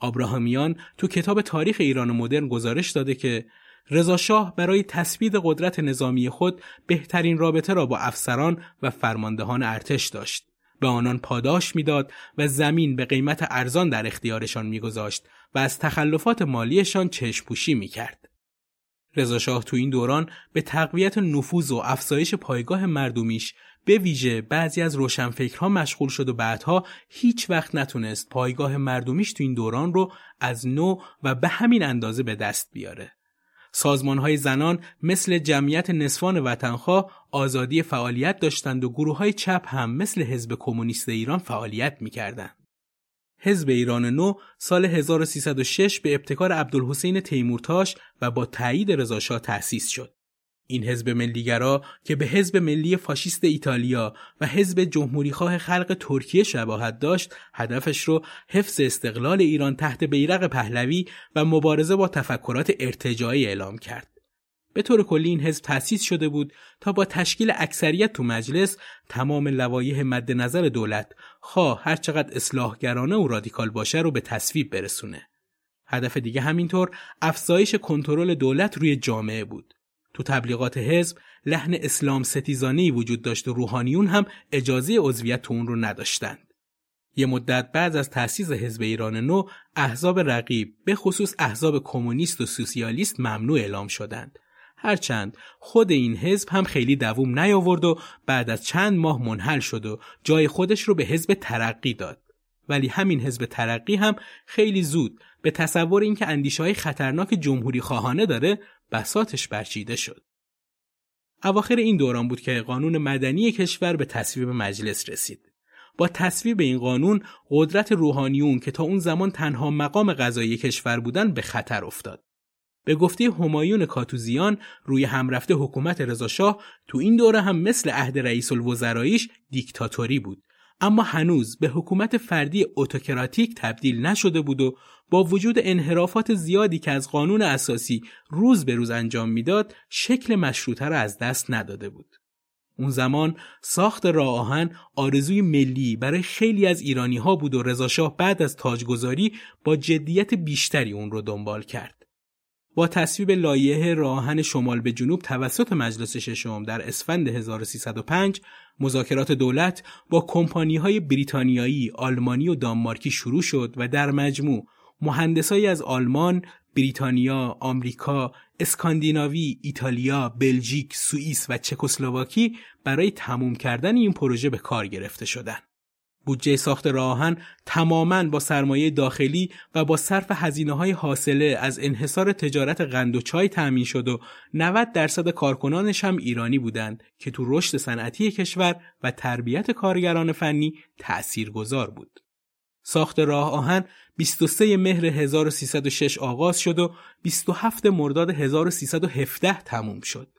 آبراهامیان تو کتاب تاریخ ایران مدرن گزارش داده که رضا شاه برای تثبیت قدرت نظامی خود بهترین رابطه را با افسران و فرماندهان ارتش داشت. به آنان پاداش می‌داد و زمین به قیمت ارزان در اختیارشان میگذاشت و از تخلفات مالیشان چشم پوشی می‌کرد. رضا شاه تو این دوران به تقویت نفوذ و افزایش پایگاه مردمیش به ویژه بعضی از روشنفکرها مشغول شد و بعدها هیچ وقت نتونست پایگاه مردمیش تو این دوران رو از نو و به همین اندازه به دست بیاره. سازمان های زنان مثل جمعیت نصفان وطنخواه آزادی فعالیت داشتند و گروه های چپ هم مثل حزب کمونیست ایران فعالیت می‌کردند. حزب ایران نو سال 1306 به ابتکار عبدالحسین تیمورتاش و با تایید رضاشاه تأسیس شد. این حزب ملیگرا که به حزب ملی فاشیست ایتالیا و حزب جمهوریخواه خلق ترکیه شباهت داشت هدفش رو حفظ استقلال ایران تحت بیرق پهلوی و مبارزه با تفکرات ارتجاعی اعلام کرد به طور کلی این حزب تأسیس شده بود تا با تشکیل اکثریت تو مجلس تمام لوایح مد نظر دولت خواه هر چقدر اصلاحگرانه و رادیکال باشه رو به تصویب برسونه. هدف دیگه همینطور افزایش کنترل دولت روی جامعه بود. تو تبلیغات حزب لحن اسلام ستیزانی وجود داشت و روحانیون هم اجازه عضویت تو اون رو نداشتند. یه مدت بعد از تأسیس حزب ایران نو احزاب رقیب به خصوص احزاب کمونیست و سوسیالیست ممنوع اعلام شدند. هرچند خود این حزب هم خیلی دووم نیاورد و بعد از چند ماه منحل شد و جای خودش رو به حزب ترقی داد. ولی همین حزب ترقی هم خیلی زود به تصور اینکه اندیشه های خطرناک جمهوری خواهانه داره بساتش برچیده شد. اواخر این دوران بود که قانون مدنی کشور به تصویب مجلس رسید. با تصویب این قانون قدرت روحانیون که تا اون زمان تنها مقام قضایی کشور بودن به خطر افتاد. به گفته همایون کاتوزیان روی همرفته حکومت رضاشاه تو این دوره هم مثل عهد رئیس الوزراییش دیکتاتوری بود اما هنوز به حکومت فردی اتوکراتیک تبدیل نشده بود و با وجود انحرافات زیادی که از قانون اساسی روز به روز انجام می‌داد شکل مشروطه را از دست نداده بود. اون زمان ساخت راه آهن آرزوی ملی برای خیلی از ایرانی ها بود و رضاشاه بعد از تاجگذاری با جدیت بیشتری اون رو دنبال کرد. با تصویب لایحه راهن شمال به جنوب توسط مجلس ششم در اسفند 1305 مذاکرات دولت با کمپانی های بریتانیایی، آلمانی و دانمارکی شروع شد و در مجموع مهندسایی از آلمان، بریتانیا، آمریکا، اسکاندیناوی، ایتالیا، بلژیک، سوئیس و چکسلواکی برای تموم کردن این پروژه به کار گرفته شدند. بودجه ساخت راهن تماما با سرمایه داخلی و با صرف هزینه های حاصله از انحصار تجارت قند و چای تأمین شد و 90 درصد کارکنانش هم ایرانی بودند که تو رشد صنعتی کشور و تربیت کارگران فنی تأثیر گذار بود. ساخت راه آهن 23 مهر 1306 آغاز شد و 27 مرداد 1317 تموم شد.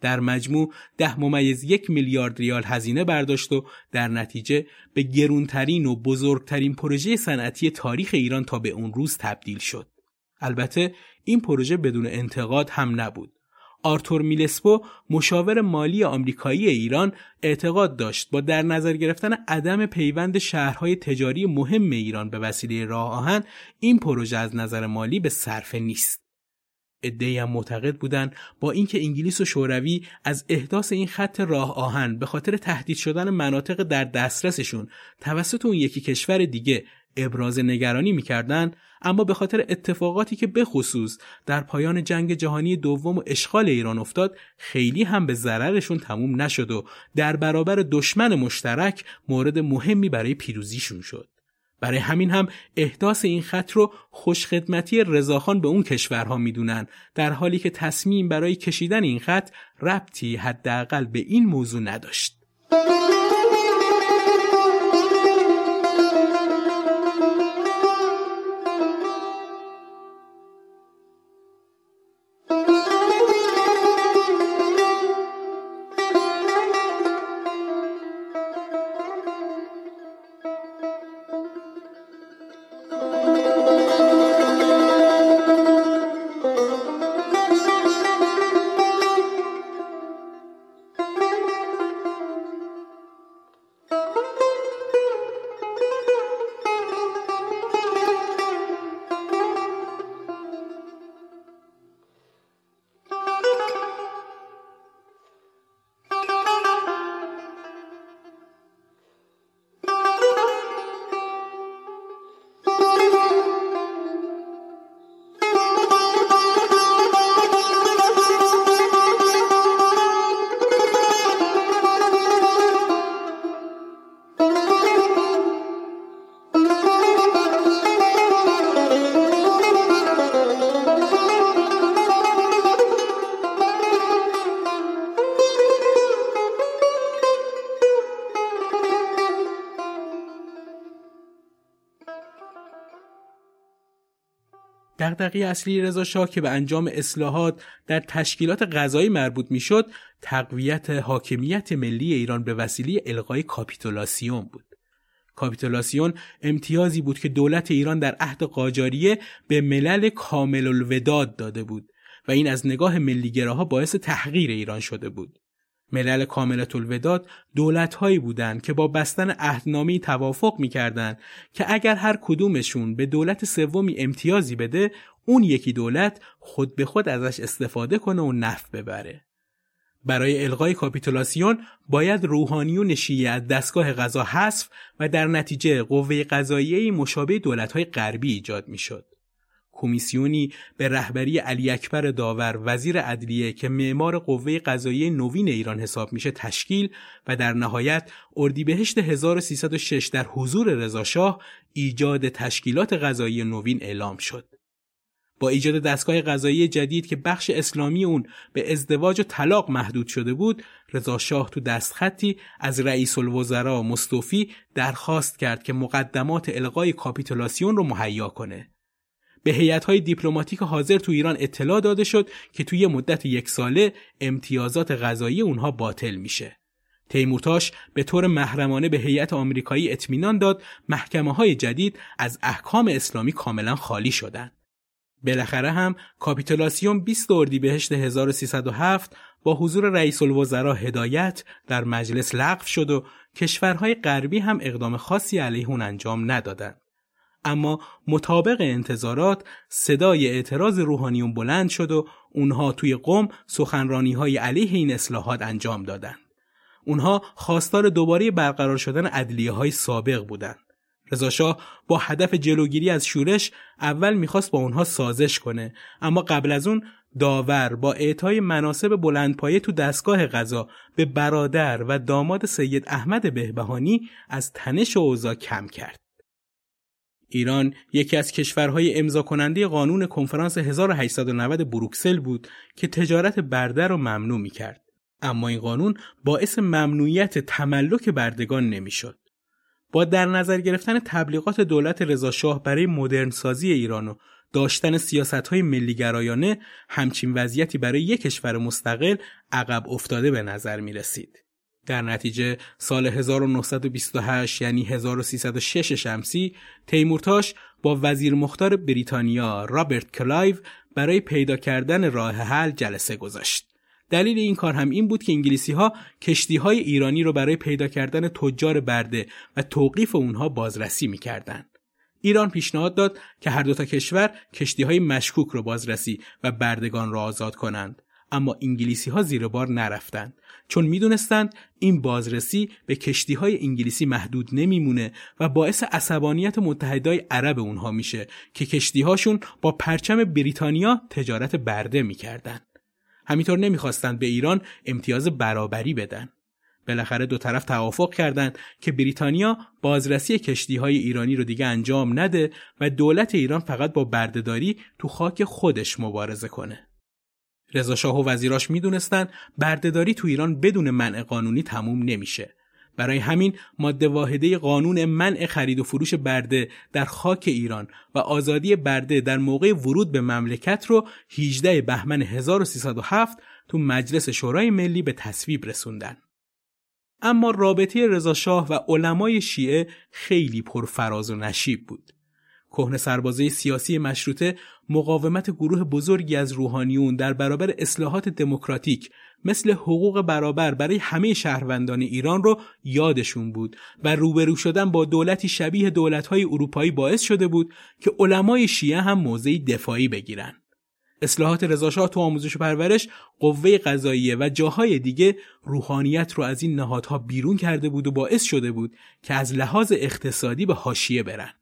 در مجموع ده ممیز یک میلیارد ریال هزینه برداشت و در نتیجه به گرونترین و بزرگترین پروژه صنعتی تاریخ ایران تا به اون روز تبدیل شد. البته این پروژه بدون انتقاد هم نبود. آرتور میلسپو مشاور مالی آمریکایی ایران اعتقاد داشت با در نظر گرفتن عدم پیوند شهرهای تجاری مهم ایران به وسیله راه آهن این پروژه از نظر مالی به صرفه نیست. ادهی هم معتقد بودند با اینکه انگلیس و شوروی از احداث این خط راه آهن به خاطر تهدید شدن مناطق در دسترسشون توسط اون یکی کشور دیگه ابراز نگرانی می‌کردند اما به خاطر اتفاقاتی که به خصوص در پایان جنگ جهانی دوم و اشغال ایران افتاد خیلی هم به ضررشون تموم نشد و در برابر دشمن مشترک مورد مهمی برای پیروزیشون شد. برای همین هم احداث این خط رو خوشخدمتی رضاخان به اون کشورها می‌دونن در حالی که تصمیم برای کشیدن این خط ربطی حداقل به این موضوع نداشت. دغدغه اصلی رضا شاه که به انجام اصلاحات در تشکیلات غذایی مربوط می‌شد تقویت حاکمیت ملی ایران به وسیله الغای کاپیتولاسیون بود کاپیتولاسیون امتیازی بود که دولت ایران در عهد قاجاریه به ملل کامل الوداد داده بود و این از نگاه ملیگراها باعث تحقیر ایران شده بود. ملل کاملت الوداد دولت هایی بودند که با بستن عهدنامه توافق می‌کردند که اگر هر کدومشون به دولت سومی امتیازی بده اون یکی دولت خود به خود ازش استفاده کنه و نفع ببره. برای الغای کاپیتولاسیون باید روحانیون شیعه از دستگاه غذا حذف و در نتیجه قوه قضاییه مشابه دولت‌های غربی ایجاد می‌شد. کمیسیونی به رهبری علی اکبر داور وزیر عدلیه که معمار قوه قضایی نوین ایران حساب میشه تشکیل و در نهایت اردیبهشت 1306 در حضور رضاشاه ایجاد تشکیلات قضایی نوین اعلام شد. با ایجاد دستگاه قضایی جدید که بخش اسلامی اون به ازدواج و طلاق محدود شده بود رضا شاه تو دستخطی از رئیس الوزراء مستوفی درخواست کرد که مقدمات القای کاپیتولاسیون رو مهیا کنه به هیئت‌های دیپلماتیک حاضر تو ایران اطلاع داده شد که توی مدت یک ساله امتیازات غذایی اونها باطل میشه. تیمورتاش به طور محرمانه به هیئت آمریکایی اطمینان داد محکمه های جدید از احکام اسلامی کاملا خالی شدند. بالاخره هم کاپیتولاسیون 20 اردیبهشت 1307 با حضور رئیس الوزراء هدایت در مجلس لغو شد و کشورهای غربی هم اقدام خاصی علیه اون انجام ندادند. اما مطابق انتظارات صدای اعتراض روحانیون بلند شد و اونها توی قوم سخنرانی های علیه این اصلاحات انجام دادند. اونها خواستار دوباره برقرار شدن عدلیه های سابق بودند. رضاشاه با هدف جلوگیری از شورش اول می‌خواست با اونها سازش کنه اما قبل از اون داور با اعطای مناسب بلندپایه تو دستگاه قضا به برادر و داماد سید احمد بهبهانی از تنش اوضاع کم کرد. ایران یکی از کشورهای امضا کننده قانون کنفرانس 1890 بروکسل بود که تجارت برده را ممنوع می کرد. اما این قانون باعث ممنوعیت تملک بردگان نمی‌شد. با در نظر گرفتن تبلیغات دولت رضاشاه برای مدرنسازی ایران و داشتن سیاست های ملیگرایانه همچین وضعیتی برای یک کشور مستقل عقب افتاده به نظر می رسید. در نتیجه سال 1928 یعنی 1306 شمسی تیمورتاش با وزیر مختار بریتانیا رابرت کلایو برای پیدا کردن راه حل جلسه گذاشت. دلیل این کار هم این بود که انگلیسی ها کشتی های ایرانی رو برای پیدا کردن تجار برده و توقیف اونها بازرسی می‌کردند. ایران پیشنهاد داد که هر دو تا کشور کشتی های مشکوک رو بازرسی و بردگان را آزاد کنند. اما انگلیسی ها زیر بار نرفتند چون می‌دونستند این بازرسی به کشتی های انگلیسی محدود نمیمونه و باعث عصبانیت متحدای عرب اونها میشه که کشتی هاشون با پرچم بریتانیا تجارت برده می‌کردن. همینطور نمی‌خواستند به ایران امتیاز برابری بدن. بالاخره دو طرف توافق کردند که بریتانیا بازرسی کشتی های ایرانی رو دیگه انجام نده و دولت ایران فقط با بردهداری تو خاک خودش مبارزه کنه. رضا شاه و وزیراش می‌دونستن بردهداری تو ایران بدون منع قانونی تموم نمیشه. برای همین ماده واحده قانون منع خرید و فروش برده در خاک ایران و آزادی برده در موقع ورود به مملکت رو 18 بهمن 1307 تو مجلس شورای ملی به تصویب رسوندن. اما رابطه رضا شاه و علمای شیعه خیلی پرفراز و نشیب بود. کهن سربازه سیاسی مشروطه مقاومت گروه بزرگی از روحانیون در برابر اصلاحات دموکراتیک مثل حقوق برابر برای همه شهروندان ایران رو یادشون بود و روبرو شدن با دولتی شبیه دولت‌های اروپایی باعث شده بود که علمای شیعه هم موضعی دفاعی بگیرن. اصلاحات رضاشاه تو آموزش و پرورش قوه قضاییه و جاهای دیگه روحانیت رو از این نهادها بیرون کرده بود و باعث شده بود که از لحاظ اقتصادی به حاشیه برن.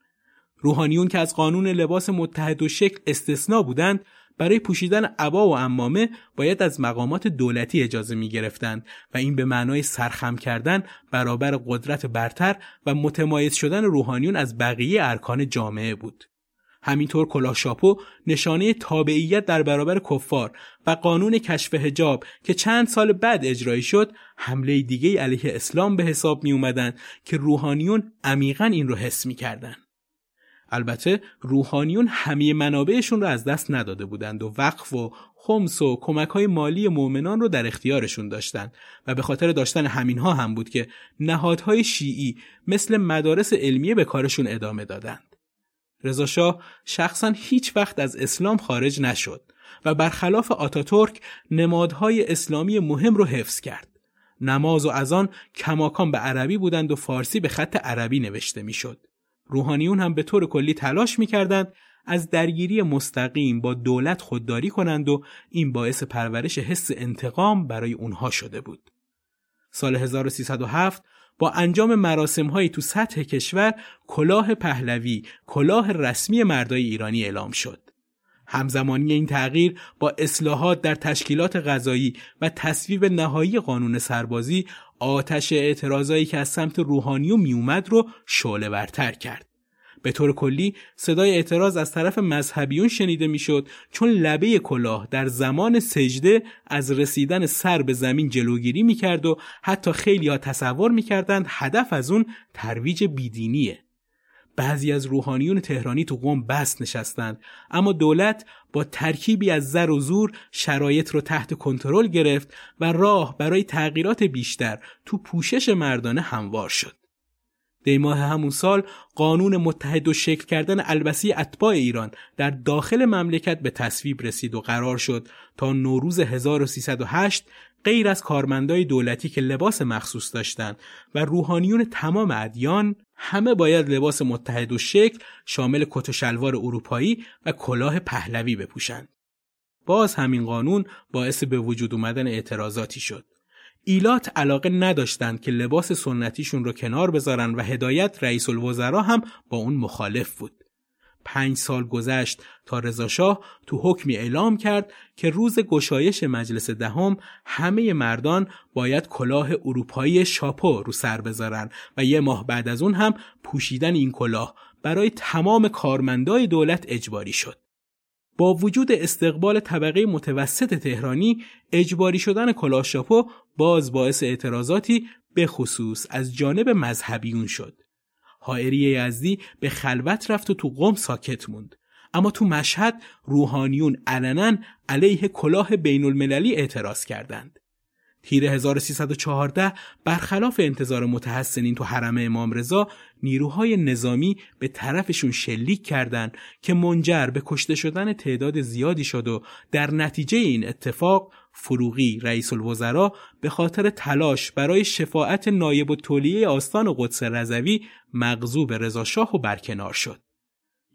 روحانیون که از قانون لباس متحد و شکل استثنا بودند برای پوشیدن عبا و امامه باید از مقامات دولتی اجازه می گرفتند و این به معنای سرخم کردن برابر قدرت برتر و متمایز شدن روحانیون از بقیه ارکان جامعه بود. همینطور کلاه شاپو نشانه تابعیت در برابر کفار و قانون کشف هجاب که چند سال بعد اجرایی شد حمله دیگه علیه اسلام به حساب می اومدن که روحانیون عمیقا این رو حس می کردن. البته روحانیون همه منابعشون رو از دست نداده بودند و وقف و خمس و کمک های مالی مؤمنان رو در اختیارشون داشتند و به خاطر داشتن همینها هم بود که نهادهای شیعی مثل مدارس علمیه به کارشون ادامه دادند. رضا شخصا هیچ وقت از اسلام خارج نشد و برخلاف آتاتورک نمادهای اسلامی مهم رو حفظ کرد. نماز و اذان کماکان به عربی بودند و فارسی به خط عربی نوشته می‌شد. روحانیون هم به طور کلی تلاش می‌کردند از درگیری مستقیم با دولت خودداری کنند و این باعث پرورش حس انتقام برای اونها شده بود. سال 1307 با انجام مراسم هایی تو سطح کشور کلاه پهلوی کلاه رسمی مردای ایرانی اعلام شد. همزمانی این تغییر با اصلاحات در تشکیلات غذایی و تصویب نهایی قانون سربازی آتش اعتراضایی که از سمت روحانی میومد رو شعله ورتر کرد. به طور کلی صدای اعتراض از طرف مذهبیون شنیده می‌شد چون لبه کلاه در زمان سجده از رسیدن سر به زمین جلوگیری می‌کرد و حتی خیلی ها تصور می‌کردند هدف از اون ترویج بیدینیه. بعضی از روحانیون تهرانی تو قوم بست نشستند اما دولت با ترکیبی از زر و زور شرایط رو تحت کنترل گرفت و راه برای تغییرات بیشتر تو پوشش مردانه هموار شد. دی ماه همون سال قانون متحد و شکل کردن البسی اتباع ایران در داخل مملکت به تصویب رسید و قرار شد تا نوروز 1308 غیر از کارمندای دولتی که لباس مخصوص داشتند و روحانیون تمام ادیان همه باید لباس متحد و شکل شامل کت و شلوار اروپایی و کلاه پهلوی بپوشند. باز همین قانون باعث به وجود اومدن اعتراضاتی شد. ایلات علاقه نداشتند که لباس سنتیشون رو کنار بذارن و هدایت رئیس الوزراء هم با اون مخالف بود. پنج سال گذشت تا رضاشاه تو حکمی اعلام کرد که روز گشایش مجلس دهم همه مردان باید کلاه اروپایی شاپو رو سر بذارن و یه ماه بعد از اون هم پوشیدن این کلاه برای تمام کارمندای دولت اجباری شد. با وجود استقبال طبقه متوسط تهرانی اجباری شدن کلاه شاپو باز باعث اعتراضاتی به خصوص از جانب مذهبیون شد. حائری یزدی به خلوت رفت و تو قم ساکت موند. اما تو مشهد روحانیون علنا علیه کلاه بین المللی اعتراض کردند. تیر 1314 برخلاف انتظار متحسنین تو حرم امام رضا نیروهای نظامی به طرفشون شلیک کردند که منجر به کشته شدن تعداد زیادی شد و در نتیجه این اتفاق فروغی رئیس الوزراء به خاطر تلاش برای شفاعت نایب و تولیه آستان قدس رضوی مغضوب رضاشاه و برکنار شد.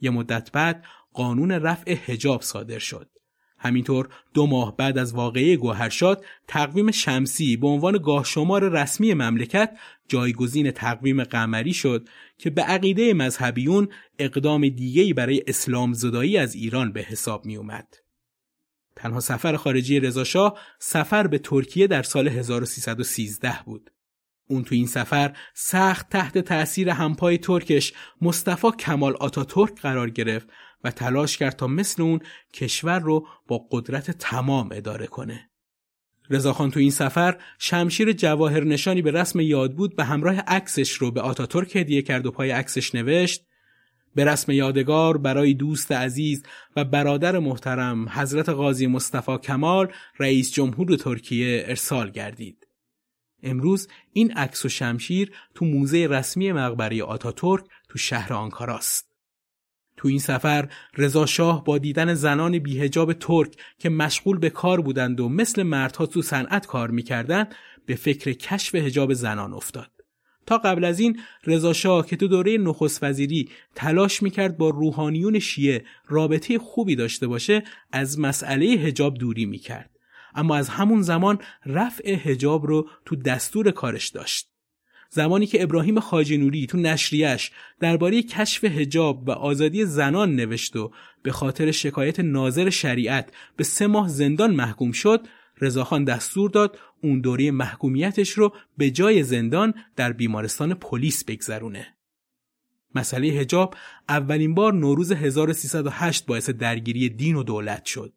یه مدت بعد قانون رفع حجاب صادر شد. همینطور دو ماه بعد از واقعه گوهرشاد تقویم شمسی به عنوان گاهشمار رسمی مملکت جایگزین تقویم قمری شد که به عقیده مذهبیون اقدام دیگری برای اسلام زدایی از ایران به حساب می اومد. تنها سفر خارجی رضاشاه سفر به ترکیه در سال 1313 بود. اون تو این سفر سخت تحت تأثیر همتای ترکش مصطفی کمال آتاتورک قرار گرفت و تلاش کرد تا مثل اون کشور رو با قدرت تمام اداره کنه. رضاخان تو این سفر شمشیر جواهر نشانی به رسم یاد بود به همراه عکسش رو به آتاتورک هدیه کرد و پای عکسش نوشت به رسم یادگار برای دوست عزیز و برادر محترم حضرت قاضی مصطفی کمال رئیس جمهور ترکیه ارسال گردید. امروز این عکس و شمشیر تو موزه رسمی مقبره آتاتورک تو شهر آنکاراست. تو این سفر رضا شاه با دیدن زنان بیهجاب ترک که مشغول به کار بودند و مثل مردها تو صنعت کار می‌کردند به فکر کشف هجاب زنان افتاد. تا قبل از این رضا شاه که تو دوره نخست وزیری تلاش می‌کرد با روحانیون شیعه رابطه خوبی داشته باشه از مسئله هجاب دوری می‌کرد. اما از همون زمان رفع هجاب رو تو دستور کارش داشت. زمانی که ابراهیم خاجی نوری تو نشریش درباره کشف هجاب و آزادی زنان نوشت و به خاطر شکایت ناظر شریعت به سه ماه زندان محکوم شد رضاخان دستور داد اون دوره محکومیتش رو به جای زندان در بیمارستان پلیس بگذرونه. مسئله هجاب اولین بار نوروز 1308 باعث درگیری دین و دولت شد.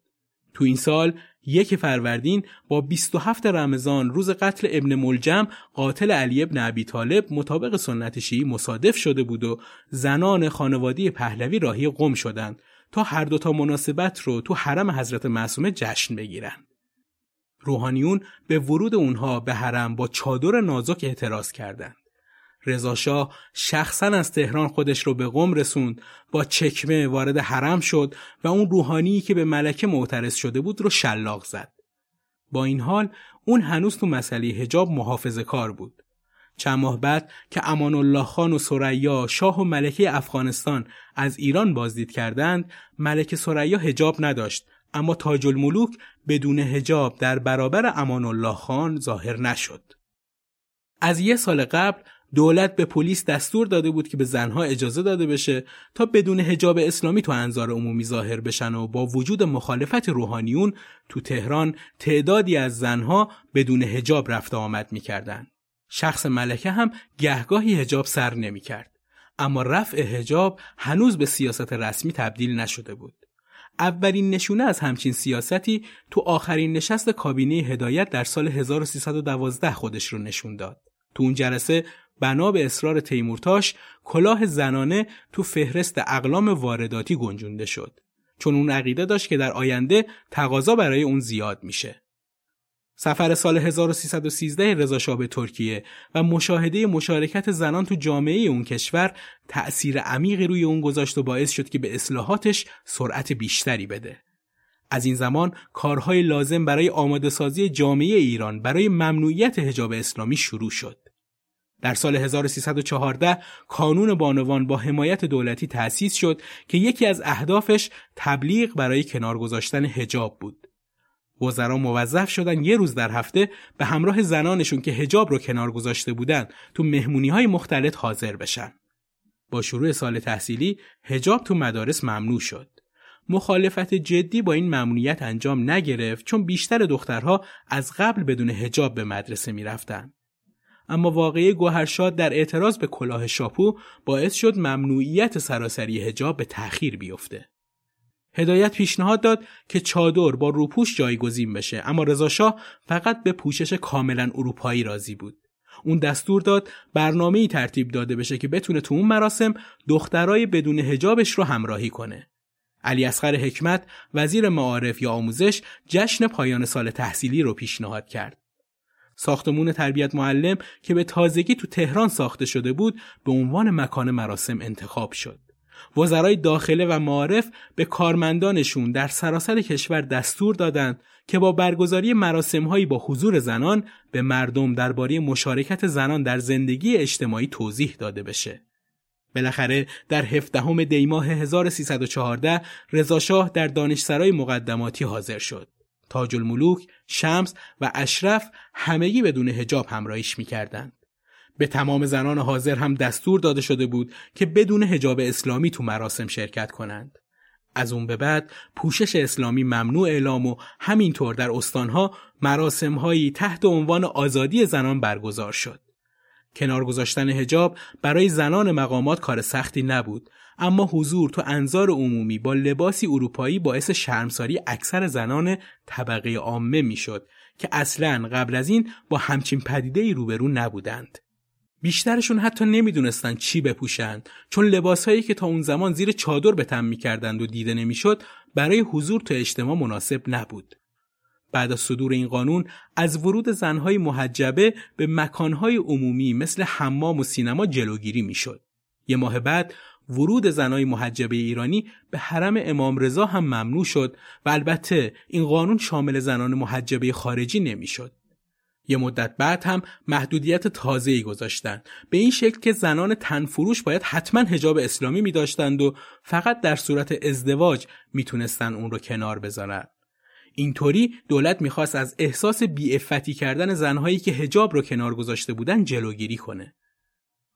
تو این سال یک فروردین با 27 رمضان روز قتل ابن ملجم قاتل علی ابن ابی طالب مطابق سنت شیعی مصادف شده بود و زنان خانوادی پهلوی راهی قم شدند تا هر دوتا مناسبت رو تو حرم حضرت معصومه جشن بگیرن. روحانیون به ورود اونها به حرم با چادر نازک اعتراض کردند. رضاشاه شخصا از تهران خودش رو به قم رسوند با چکمه وارد حرم شد و اون روحانی که به ملکه معترض شده بود رو شلاق زد. با این حال اون هنوز تو مسئله هجاب محافظه کار بود. چند ماه بعد که امان الله خان و سریا شاه و ملکه افغانستان از ایران بازدید کردند ملکه سریا هجاب نداشت اما تاج الملوک بدون هجاب در برابر امان الله خان ظاهر نشد. از یه سال قبل دولت به پلیس دستور داده بود که به زنها اجازه داده بشه تا بدون هجاب اسلامی تو انظار عمومی ظاهر بشن و با وجود مخالفت روحانیون تو تهران تعدادی از زنها بدون هجاب رفت آمد می‌کردن. شخص ملکه هم گهگاهی هجاب سر نمی‌کرد. اما رفع هجاب هنوز به سیاست رسمی تبدیل نشده بود. اولین نشونه از همچین سیاستی تو آخرین نشست کابینه هدایت در سال 1312 خودش رو نشون داد. تو اون جلسه بنا به اصرار تیمورتاش کلاه زنانه تو فهرست اقلام وارداتی گنجونده شد. چون اون عقیده داشت که در آینده تقاضا برای اون زیاد میشه. سفر سال 1313 رضا به ترکیه و مشاهده مشارکت زنان تو جامعه اون کشور تأثیر عمیقی روی اون گذاشت و باعث شد که به اصلاحاتش سرعت بیشتری بده. از این زمان کارهای لازم برای آماده سازی جامعه ایران برای ممنوعیت حجاب اسلامی شروع شد. در سال 1314 کانون بانوان با حمایت دولتی تأسیس شد که یکی از اهدافش تبلیغ برای کنار گذاشتن حجاب بود. وزرا موظف شدن یه روز در هفته به همراه زنانشون که هجاب رو کنار گذاشته بودن تو مهمونی های مختلف حاضر بشن. با شروع سال تحصیلی هجاب تو مدارس ممنوع شد. مخالفت جدی با این ممنوعیت انجام نگرفت چون بیشتر دخترها از قبل بدون هجاب به مدرسه می‌رفتن. اما واقعی گوهرشاد در اعتراض به کلاه شاپو باعث شد ممنوعیت سراسری هجاب به تأخیر بیفته. هدایت پیشنهاد داد که چادر با روپوش جایگزین بشه اما رضا فقط به پوشش کاملا اروپایی راضی بود. اون دستور داد برنامه ای ترتیب داده بشه که بتونه تو اون مراسم دخترای بدون هجابش رو همراهی کنه. علی اصغر حکمت وزیر معارف یا آموزش جشن پایان سال تحصیلی رو پیشنهاد کرد. ساختمون تربیت معلم که به تازگی تو تهران ساخته شده بود به عنوان مکان مراسم انتخاب شد. وزرای داخله و معارف به کارمندانشون در سراسر کشور دستور دادند که با برگزاری مراسمهایی با حضور زنان به مردم درباره مشارکت زنان در زندگی اجتماعی توضیح داده بشه. بالاخره در 17 دی ماه 1314 رضاشاه در دانشسرای مقدماتی حاضر شد. تاج الملوک، شمس و اشرف همگی بدون هجاب همراهیش می‌کردند. به تمام زنان حاضر هم دستور داده شده بود که بدون هجاب اسلامی تو مراسم شرکت کنند. از اون به بعد پوشش اسلامی ممنوع اعلام و همینطور در استانها مراسمهایی تحت عنوان آزادی زنان برگزار شد. کنار گذاشتن هجاب برای زنان مقامات کار سختی نبود اما حضور تو انظار عمومی با لباسی اروپایی باعث شرمساری اکثر زنان طبقه عامه می‌شد که اصلا قبل از این با همچین پدیده ای روبرو نبودند. بیشترشون حتی نمی‌دونستند چی بپوشند چون لباسهایی که تا اون زمان زیر چادر به تن می‌کردند و دیده نمی‌شد برای حضور تو اجتماع مناسب نبود. بعد از صدور این قانون از ورود زنهای محجبه به مکانهای عمومی مثل حمام و سینما جلوگیری می‌شد. یه ماه بعد ورود زنهای محجبه ایرانی به حرم امام رضا هم ممنوع شد و البته این قانون شامل زنان محجبه خارجی نمی‌شد. یه مدت بعد هم محدودیت تازه‌ای گذاشتن به این شکل که زنان تنفروش باید حتما هجاب اسلامی می داشتند و فقط در صورت ازدواج می‌تونستن اون رو کنار بذارن. اینطوری دولت می‌خواست از احساس بیعفتی کردن زنهایی که هجاب رو کنار گذاشته بودن جلوگیری کنه.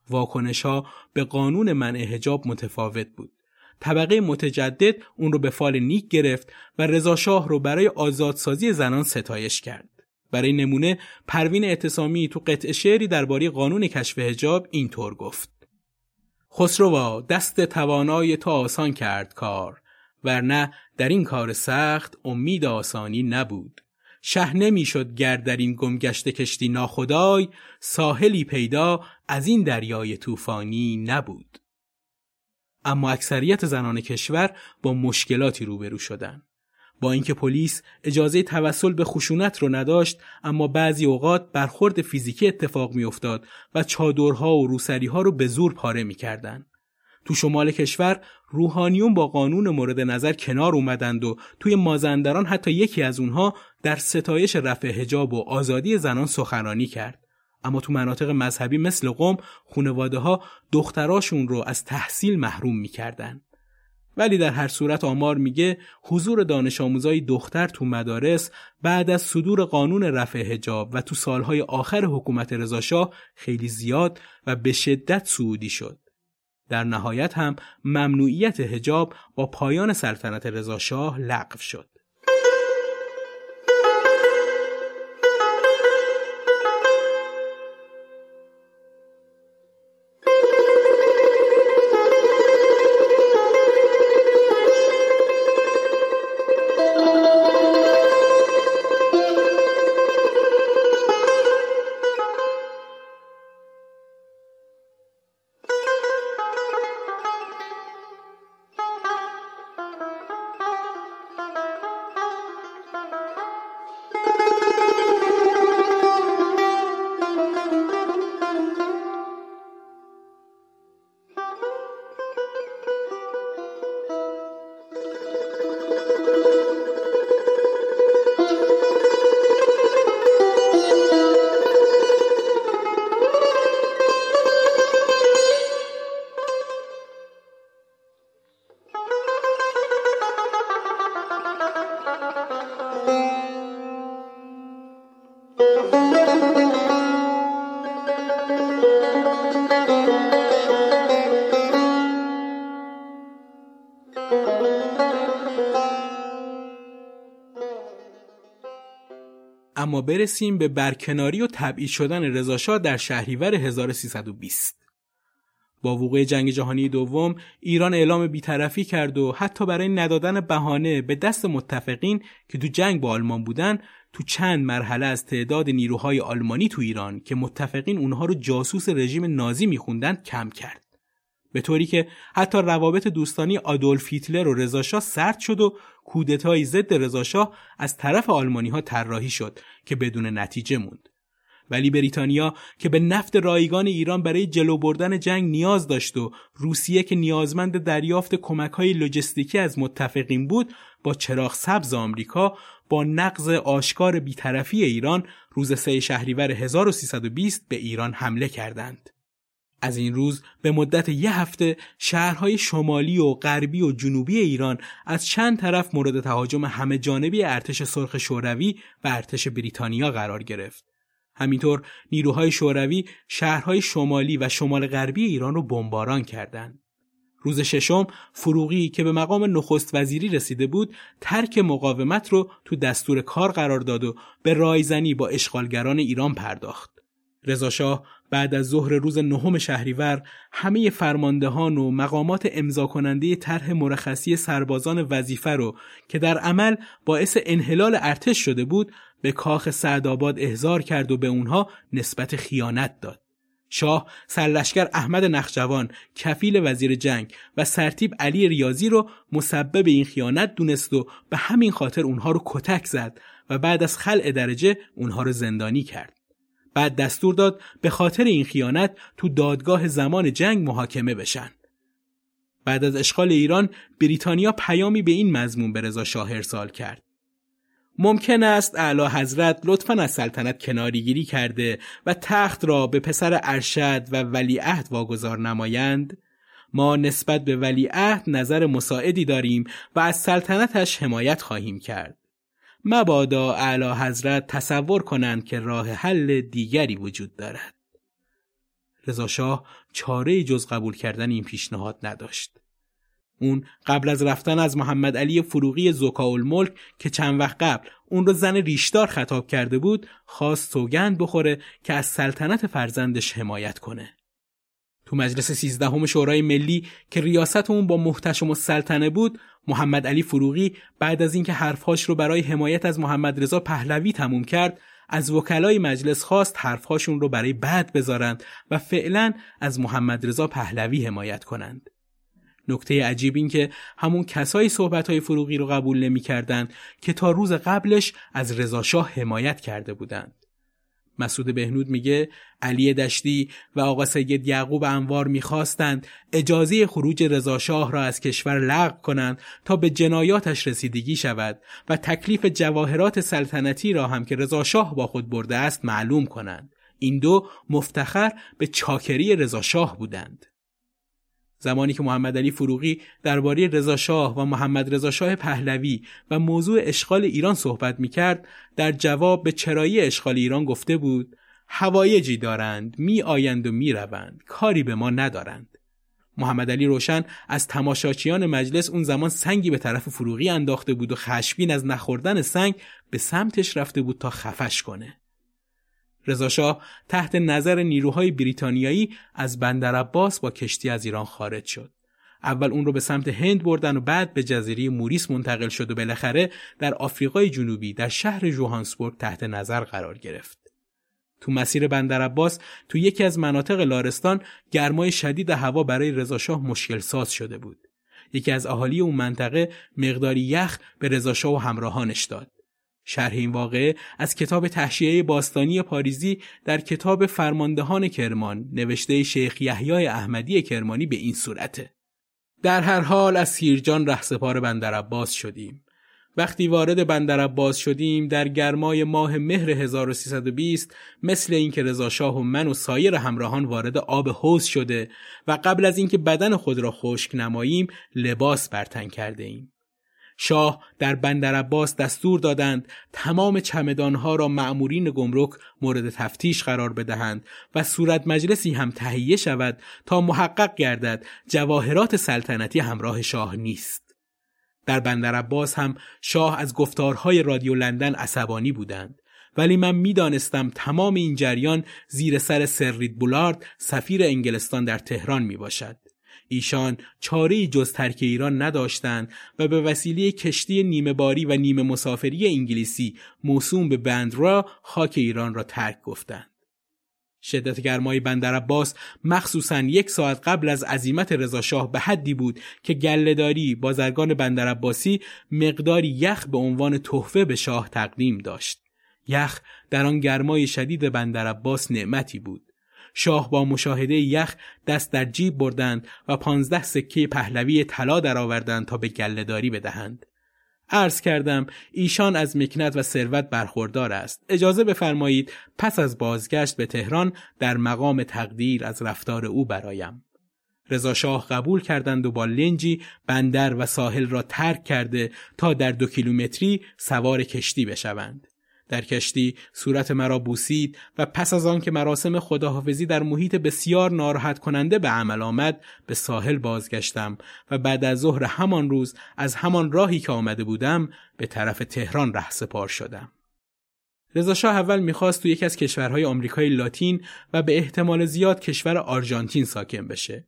واکنش ها به قانون منع هجاب متفاوت بود. طبقه متجدد اون رو به فال نیک گرفت و رضا رو برای آزادسازی زنان ستایش کرد. برای نمونه پروین اعتصامی تو قطع شعری درباره قانون کشف هجاب اینطور گفت. خسروا دست توانای تو آسان کرد کار ورنه در این کار سخت امید آسانی نبود. شه نمی‌شد گر در این گمگشت کشتی ناخدای ساحلی پیدا از این دریای طوفانی نبود. اما اکثریت زنان کشور با مشکلاتی روبرو شدند. با اینکه پلیس اجازه توسل به خشونت رو نداشت اما بعضی اوقات برخورد فیزیکی اتفاق میافتاد و چادرها و روسریها رو به زور پاره می‌کردند. تو شمال کشور روحانیون با قانون مورد نظر کنار اومدند و توی مازندران حتی یکی از اونها در ستایش رفع حجاب و آزادی زنان سخنرانی کرد. اما تو مناطق مذهبی مثل قوم خونواده ها دختراشون رو از تحصیل محروم می‌کردن. ولی در هر صورت آمار میگه حضور دانش آموزای دختر تو مدارس بعد از صدور قانون رفع حجاب و تو سالهای آخر حکومت رضاشاه خیلی زیاد و به شدت سعودی شد. در نهایت هم ممنوعیت حجاب با پایان سلطنت رضاشاه لغو شد. برسیم به برکناری و تبعید شدن رضاشاه در شهریور 1320 با وقوع جنگ جهانی دوم ایران اعلام بیطرفی کرد و حتی برای ندادن بهانه به دست متفقین که تو جنگ با آلمان بودن تو چند مرحله از تعداد نیروهای آلمانی تو ایران که متفقین اونها رو جاسوس رژیم نازی میخوندن کم کرد. به طوری که حتی روابط دوستانی آدولف هیتلر و رضاشاه سرد شد و کودتای ضد رضاشاه از طرف آلمانی ها طراحی شد که بدون نتیجه موند ولی بریتانیا که به نفت رایگان ایران برای جلو بردن جنگ نیاز داشت و روسیه که نیازمند دریافت کمک های لوجستیکی از متفقین بود با چراغ سبز آمریکا با نقض آشکار بیطرفی ایران روز 3 شهریور 1320 به ایران حمله کردند. از این روز به مدت یه هفته شهرهای شمالی و غربی و جنوبی ایران از چند طرف مورد تهاجم همه جانبی ارتش سرخ شوروی و ارتش بریتانیا قرار گرفت. همینطور نیروهای شوروی شهرهای شمالی و شمال غربی ایران رو بمباران کردند. روز ششم فروغی که به مقام نخست وزیری رسیده بود ترک مقاومت رو تو دستور کار قرار داد و به رایزنی با اشغالگران ایران پرداخت. رضاشاه بعد از ظهر روز نهم شهریور همه فرماندهان و مقامات امضا کننده طرح مرخصی سربازان وظیفه رو که در عمل باعث انحلال ارتش شده بود به کاخ سعدآباد احضار کرد و به اونها نسبت خیانت داد. شاه سرلشکر احمد نخجوان کفیل وزیر جنگ و سرتیب علی ریاضی رو مسبب این خیانت دونست و به همین خاطر اونها رو کتک زد و بعد از خلع درجه اونها رو زندانی کرد. بعد دستور داد به خاطر این خیانت تو دادگاه زمان جنگ محاکمه بشن. بعد از اشغال ایران بریتانیا پیامی به این مضمون به رضا شاه ارسال کرد. ممکن است اعلی حضرت لطفا از سلطنت کناریگیری کرده و تخت را به پسر ارشد و ولیعهد واگذار نمایند ما نسبت به ولیعهد نظر مساعدی داریم و از سلطنتش حمایت خواهیم کرد مبادا اعلی حضرت تصور کنند که راه حل دیگری وجود دارد رضا شاه چاره جز قبول کردن این پیشنهاد نداشت اون قبل از رفتن از محمد علی فروغی زکا الملک که چند وقت قبل اون رو زن ریشدار خطاب کرده بود خواست سوگند بخوره که از سلطنت فرزندش حمایت کنه. تو مجلس سیزدهم شورای ملی که ریاست اون با محتشم السلطنه بود محمد علی فروغی بعد از اینکه حرفهاش رو برای حمایت از محمد رضا پهلوی تموم کرد از وکلای مجلس خواست حرفهاشون رو برای بعد بذارند و فعلا از محمد رضا پهلوی حمایت کنند. نکته عجیب این که همون کسایی صحبت فروغی رو قبول نمی‌کردن که تا روز قبلش از رضاشاه حمایت کرده بودند. مسعود بهنود میگه علی دشتی و آقا سید یعقوب انوار می‌خواستند اجازه خروج رضاشاه را از کشور لغو کنند تا به جنایاتش رسیدگی شود و تکلیف جواهرات سلطنتی را هم که رضاشاه با خود برده است معلوم کنند. این دو مفتخر به چاکری رضاشاه بودند. زمانی که محمد علی فروغی درباره رضا شاه و محمد رضا شاه پهلوی و موضوع اشغال ایران صحبت می کرد در جواب به چرایی اشغال ایران گفته بود هوایجی دارند می آیند و می روند کاری به ما ندارند. محمد علی روشن از تماشاچیان مجلس اون زمان سنگی به طرف فروغی انداخته بود و خشبین از نخوردن سنگ به سمتش رفته بود تا خفش کنه. رضاشاه تحت نظر نیروهای بریتانیایی از بندر عباس با کشتی از ایران خارج شد. اول اون رو به سمت هند بردن و بعد به جزیره موریس منتقل شد و بالاخره در آفریقای جنوبی در شهر جوهانسبورگ تحت نظر قرار گرفت. تو مسیر بندر عباس تو یکی از مناطق لارستان گرمای شدید هوا برای رضاشاه مشکل ساز شده بود. یکی از اهالی اون منطقه مقداری یخ به رضاشاه و همراهانش داد. شرح این واقعه از کتاب تحشیه باستانی پاریزی در کتاب فرماندهان کرمان نوشته شیخ یحیای احمدی کرمانی به این صورته در هر حال از سیرجان رهسپار بندر عباس شدیم وقتی وارد بندر عباس شدیم در گرمای ماه مهر 1320 مثل اینکه رضا شاه و من و سایر همراهان وارد آب حوز شده و قبل از اینکه بدن خود را خشک نماییم لباس برتن کرده ایم. شاه در بندر عباس دستور دادند تمام چمدانها را معمورین گمرک مورد تفتیش قرار بدهند و صورت مجلسی هم تهیه شود تا محقق گردد جواهرات سلطنتی همراه شاه نیست. در بندر عباس هم شاه از گفتارهای رادیو لندن عصبانی بودند. ولی من می‌دانستم تمام این جریان زیر سر سرید بولارد سفیر انگلستان در تهران می باشد. ایشان چاره جز ترک ایران نداشتند و به وسیله کشتی نیمه باری و نیمه مسافری انگلیسی موسوم به بندرا خاک ایران را ترک گفتند. شدت گرمای بندر عباس مخصوصا یک ساعت قبل از عزیمت رضاشاه به حدی بود که گلهداری بازرگان بندر عباسی مقداری یخ به عنوان تحفه به شاه تقدیم داشت. یخ در آن گرمای شدید بندر عباس نعمتی بود. شاه با مشاهده یخ دست در جیب بردند و پانزده سکه پهلوی طلا درآوردند تا به گلهداری بدهند. عرض کردم ایشان از مکنت و ثروت برخوردار است. اجازه بفرمایید پس از بازگشت به تهران در مقام تقدیر از رفتار او برایم. رضا شاه قبول کردند و با لنجی بندر و ساحل را ترک کرده تا در دو کیلومتری سوار کشتی بشوند. در کشتی صورت مرا بوسید و پس از آن که مراسم خداحافظی در محیط بسیار ناراحت کننده به عمل آمد به ساحل بازگشتم و بعد از ظهر همان روز از همان راهی که آمده بودم به طرف تهران ره سپار شدم. رضا اول می‌خواست تو یکی از کشورهای آمریکای لاتین و به احتمال زیاد کشور آرژانتین ساکن بشه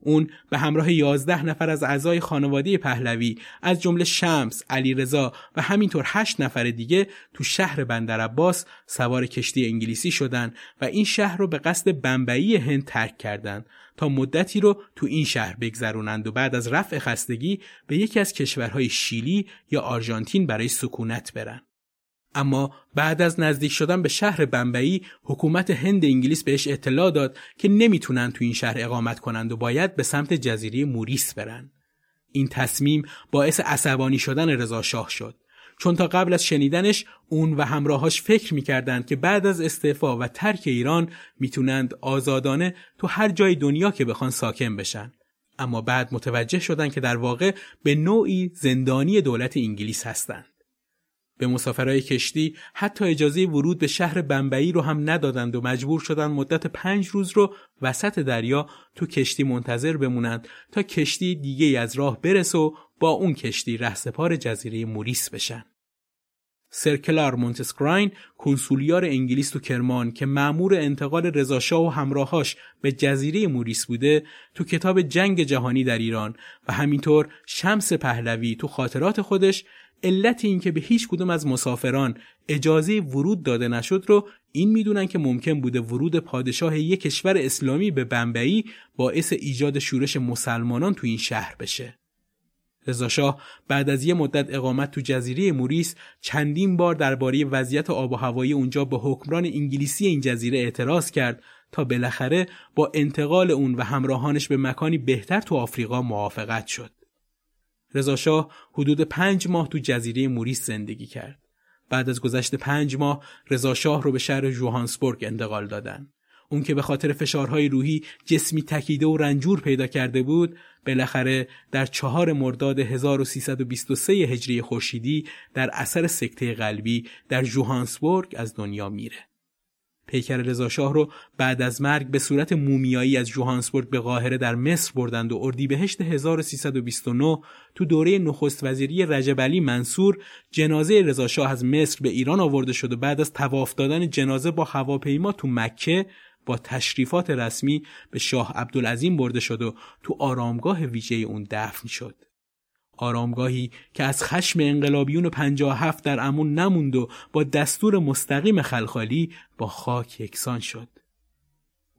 اون به همراه یازده نفر از اعضای خانواده پهلوی از جمله شمس، علیرضا و همینطور هشت نفر دیگه تو شهر بندر عباس سوار کشتی انگلیسی شدن و این شهر رو به قصد بمبئی هند ترک کردند تا مدتی رو تو این شهر بگذرونند و بعد از رفع خستگی به یکی از کشورهای شیلی یا آرژانتین برای سکونت برن. اما بعد از نزدیک شدن به شهر بمبئی حکومت هند انگلیس بهش اطلاع داد که نمی‌تونن تو این شهر اقامت کنند و باید به سمت جزیره موریس برن. این تصمیم باعث عصبانی شدن رضا شاه شد. چون تا قبل از شنیدنش اون و همراهاش فکر می‌کردند که بعد از استعفا و ترک ایران می‌تونند آزادانه تو هر جای دنیا که بخوان ساکن بشن. اما بعد متوجه شدن که در واقع به نوعی زندانی دولت انگلیس هستند به مسافرهای کشتی حتی اجازه ورود به شهر بمبئی رو هم ندادند و مجبور شدند مدت پنج روز رو وسط دریا تو کشتی منتظر بمونند تا کشتی دیگه از راه برس و با اون کشتی رهسپار جزیره موریس بشن. سرکلار مونتسکراین کنسولیار انگلیس تو کرمان که معمور انتقال رضاشاه و همراهاش به جزیره موریس بوده تو کتاب جنگ جهانی در ایران و همینطور شمس پهلوی تو خاطرات خودش علت اینکه به هیچ کدوم از مسافران اجازه ورود داده نشد رو این می‌دونن که ممکن بوده ورود پادشاه یک کشور اسلامی به بمبئی باعث ایجاد شورش مسلمانان تو این شهر بشه. رضاشاه بعد از یه مدت اقامت تو جزیره موریس چندین بار درباره وضعیت آب و هوایی اونجا به حکمران انگلیسی این جزیره اعتراض کرد تا بالاخره با انتقال اون و همراهانش به مکانی بهتر تو آفریقا موافقت شد. رضاشاه حدود پنج ماه تو جزیره موریس زندگی کرد. بعد از گذشت پنج ماه رضاشاه رو به شهر جوهانسبورگ انتقال دادن. اون که به خاطر فشارهای روحی جسمی تکیده و رنجور پیدا کرده بود بالاخره در چهار مرداد 1323 هجری خورشیدی در اثر سکته قلبی در جوهانسبورگ از دنیا میره. پیکر رضاشاه رو بعد از مرگ به صورت مومیایی از جوهانسبورگ به قاهره در مصر بردند و اردیبهشت 1329 تو دوره نخست وزیری رجب علی منصور جنازه رضاشاه از مصر به ایران آورده شد و بعد از تواف دادن جنازه با هواپیما تو مکه با تشریفات رسمی به شاه عبدالعظیم برده شد و تو آرامگاه ویژه اون دفن شد. آرامگاهی که از خشم انقلابیون 57 در امون نموند و با دستور مستقیم خلخالی با خاک یکسان شد.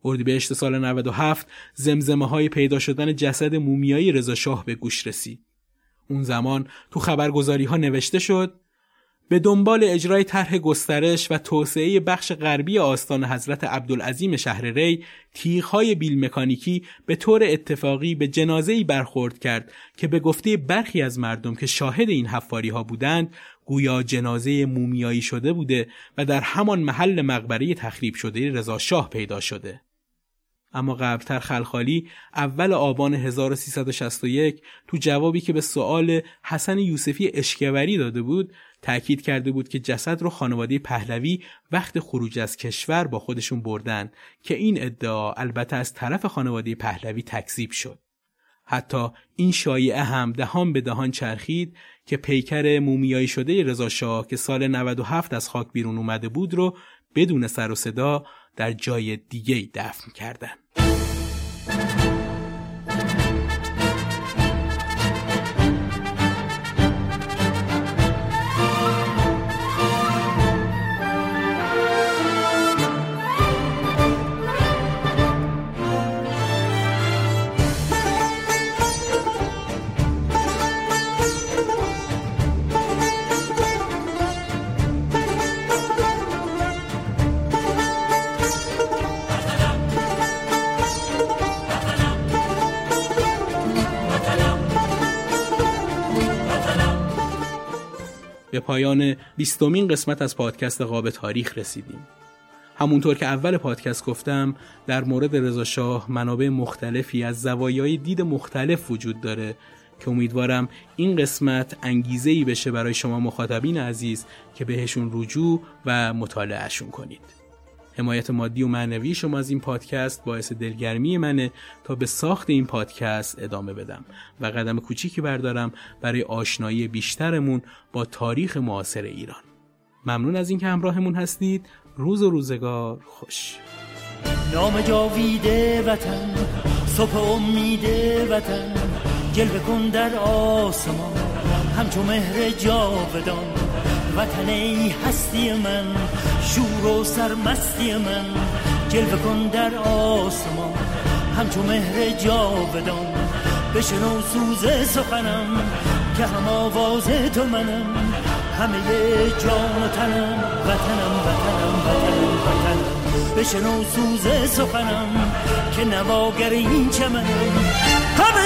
اردیبهشت سال 97 زمزمه های پیدا شدن جسد مومیایی رضا شاه به گوش رسید. اون زمان تو خبرگزاری ها نوشته شد به دنبال اجرای طرح گسترش و توسعه بخش غربی آستان حضرت عبدالعظیم شهر ری تیغهای بیل مکانیکی به طور اتفاقی به جنازه‌ای برخورد کرد که به گفته برخی از مردم که شاهد این حفاری ها بودند گویا جنازه مومیایی شده بوده و در همان محل مقبره تخریب شده رضا شاه پیدا شده. اما قبلتر خلخالی اول آبان 1361 تو جوابی که به سوال حسن یوسفی اشکوری داده بود تأکید کرده بود که جسد رو خانواده پهلوی وقت خروج از کشور با خودشون بردن که این ادعا البته از طرف خانواده پهلوی تکذیب شد. حتی این شایعه هم دهان به دهان چرخید که پیکر مومیایی شده رضا شاه که سال 97 از خاک بیرون اومده بود رو بدون سر و صدا در جای دیگه دفن کردند. به پایان بیستمین قسمت از پادکست قاب تاریخ رسیدیم. همونطور که اول پادکست گفتم در مورد رضا شاه منابع مختلفی از زوایای دید مختلف وجود داره که امیدوارم این قسمت انگیزه ای بشه برای شما مخاطبین عزیز که بهشون رجوع و مطالعهشون کنید. حمایت مادی و معنوی شما از این پادکست باعث دلگرمی منه تا به ساخت این پادکست ادامه بدم. و قدم کوچیکی بردارم برای آشنایی بیشترمون با تاریخ معاصر ایران. ممنون از اینکه همراهمون هستید. روز و روزگار خوش. نام جاویده وطن صبح امید وطن جلوه کن در آسمان همچو مهر جاودان. وطن ای هستی من شور و سرمستی من. جلوه کن در آسمان همچو مهر جاودان. بشنو سوز سخنم که هم آواز تو منم. همه جان و تنم وطنم وطنم وطنم وطنم. بشنو سوز سخنم که نواگر این چمنم. همه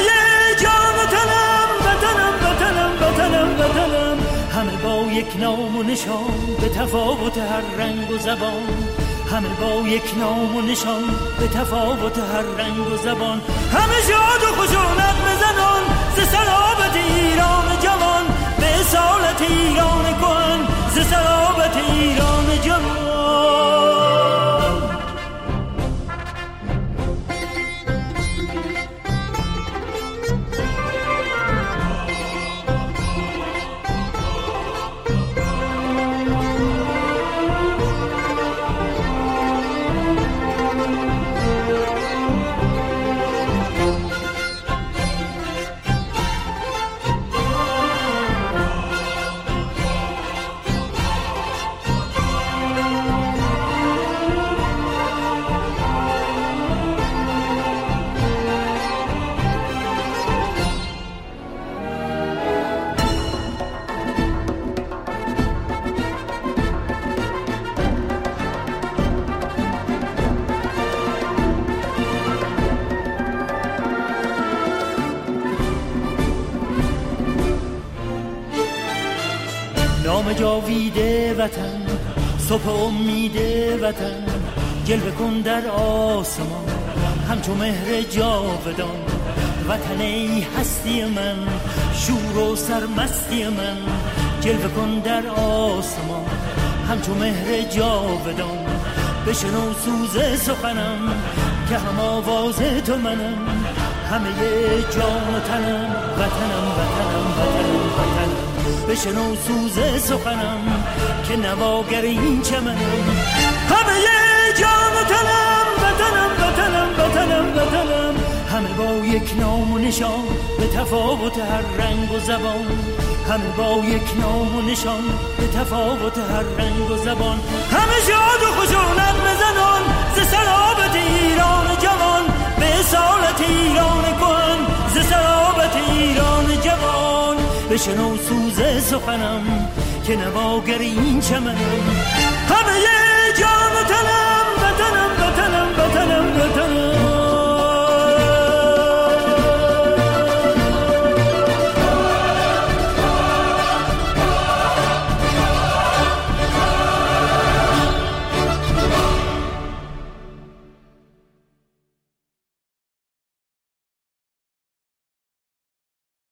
جان و تنم وطنم وطنم وطنم وطنم. همه با یک نام و نشان به تفاوت هر رنگ و زبان. همه با یک نام و نشان به تفاوت هر رنگ و زبان. همه شاد و خوش و نقم زنان ز سلابت ایران جوان. به اصالت ایران کن ز سلابت ایران جوان. جاویده وطن صبح امید وطن جلوه کن در آسمان. همچو مهر جاودان وطن ای هستی من شور و سرمستی من. جلوه کن در آسمان همچو مهر جاودان. بشنو سوز سخنم که هم آواز تو منم. همه جان و تنم وطنم وطنم وطنم وطنم. بشنو سوز سخنم که نواگر این چمنم. همه جان تنم وطنم وطنم وطنم وطنم. همه با یک نام و نشان به تفاوت هر رنگ و زبان. همه با یک نام و نشان به تفاوت هر رنگ و زبان. همه شاد و خشونت بزنان ز سرابت ایران جوان. به سالت ایران کن ز سرابت بشنو سوز سخنم که نواگر این چمنم. همه جان و تنم وطنم وطنم وطنم وطنم.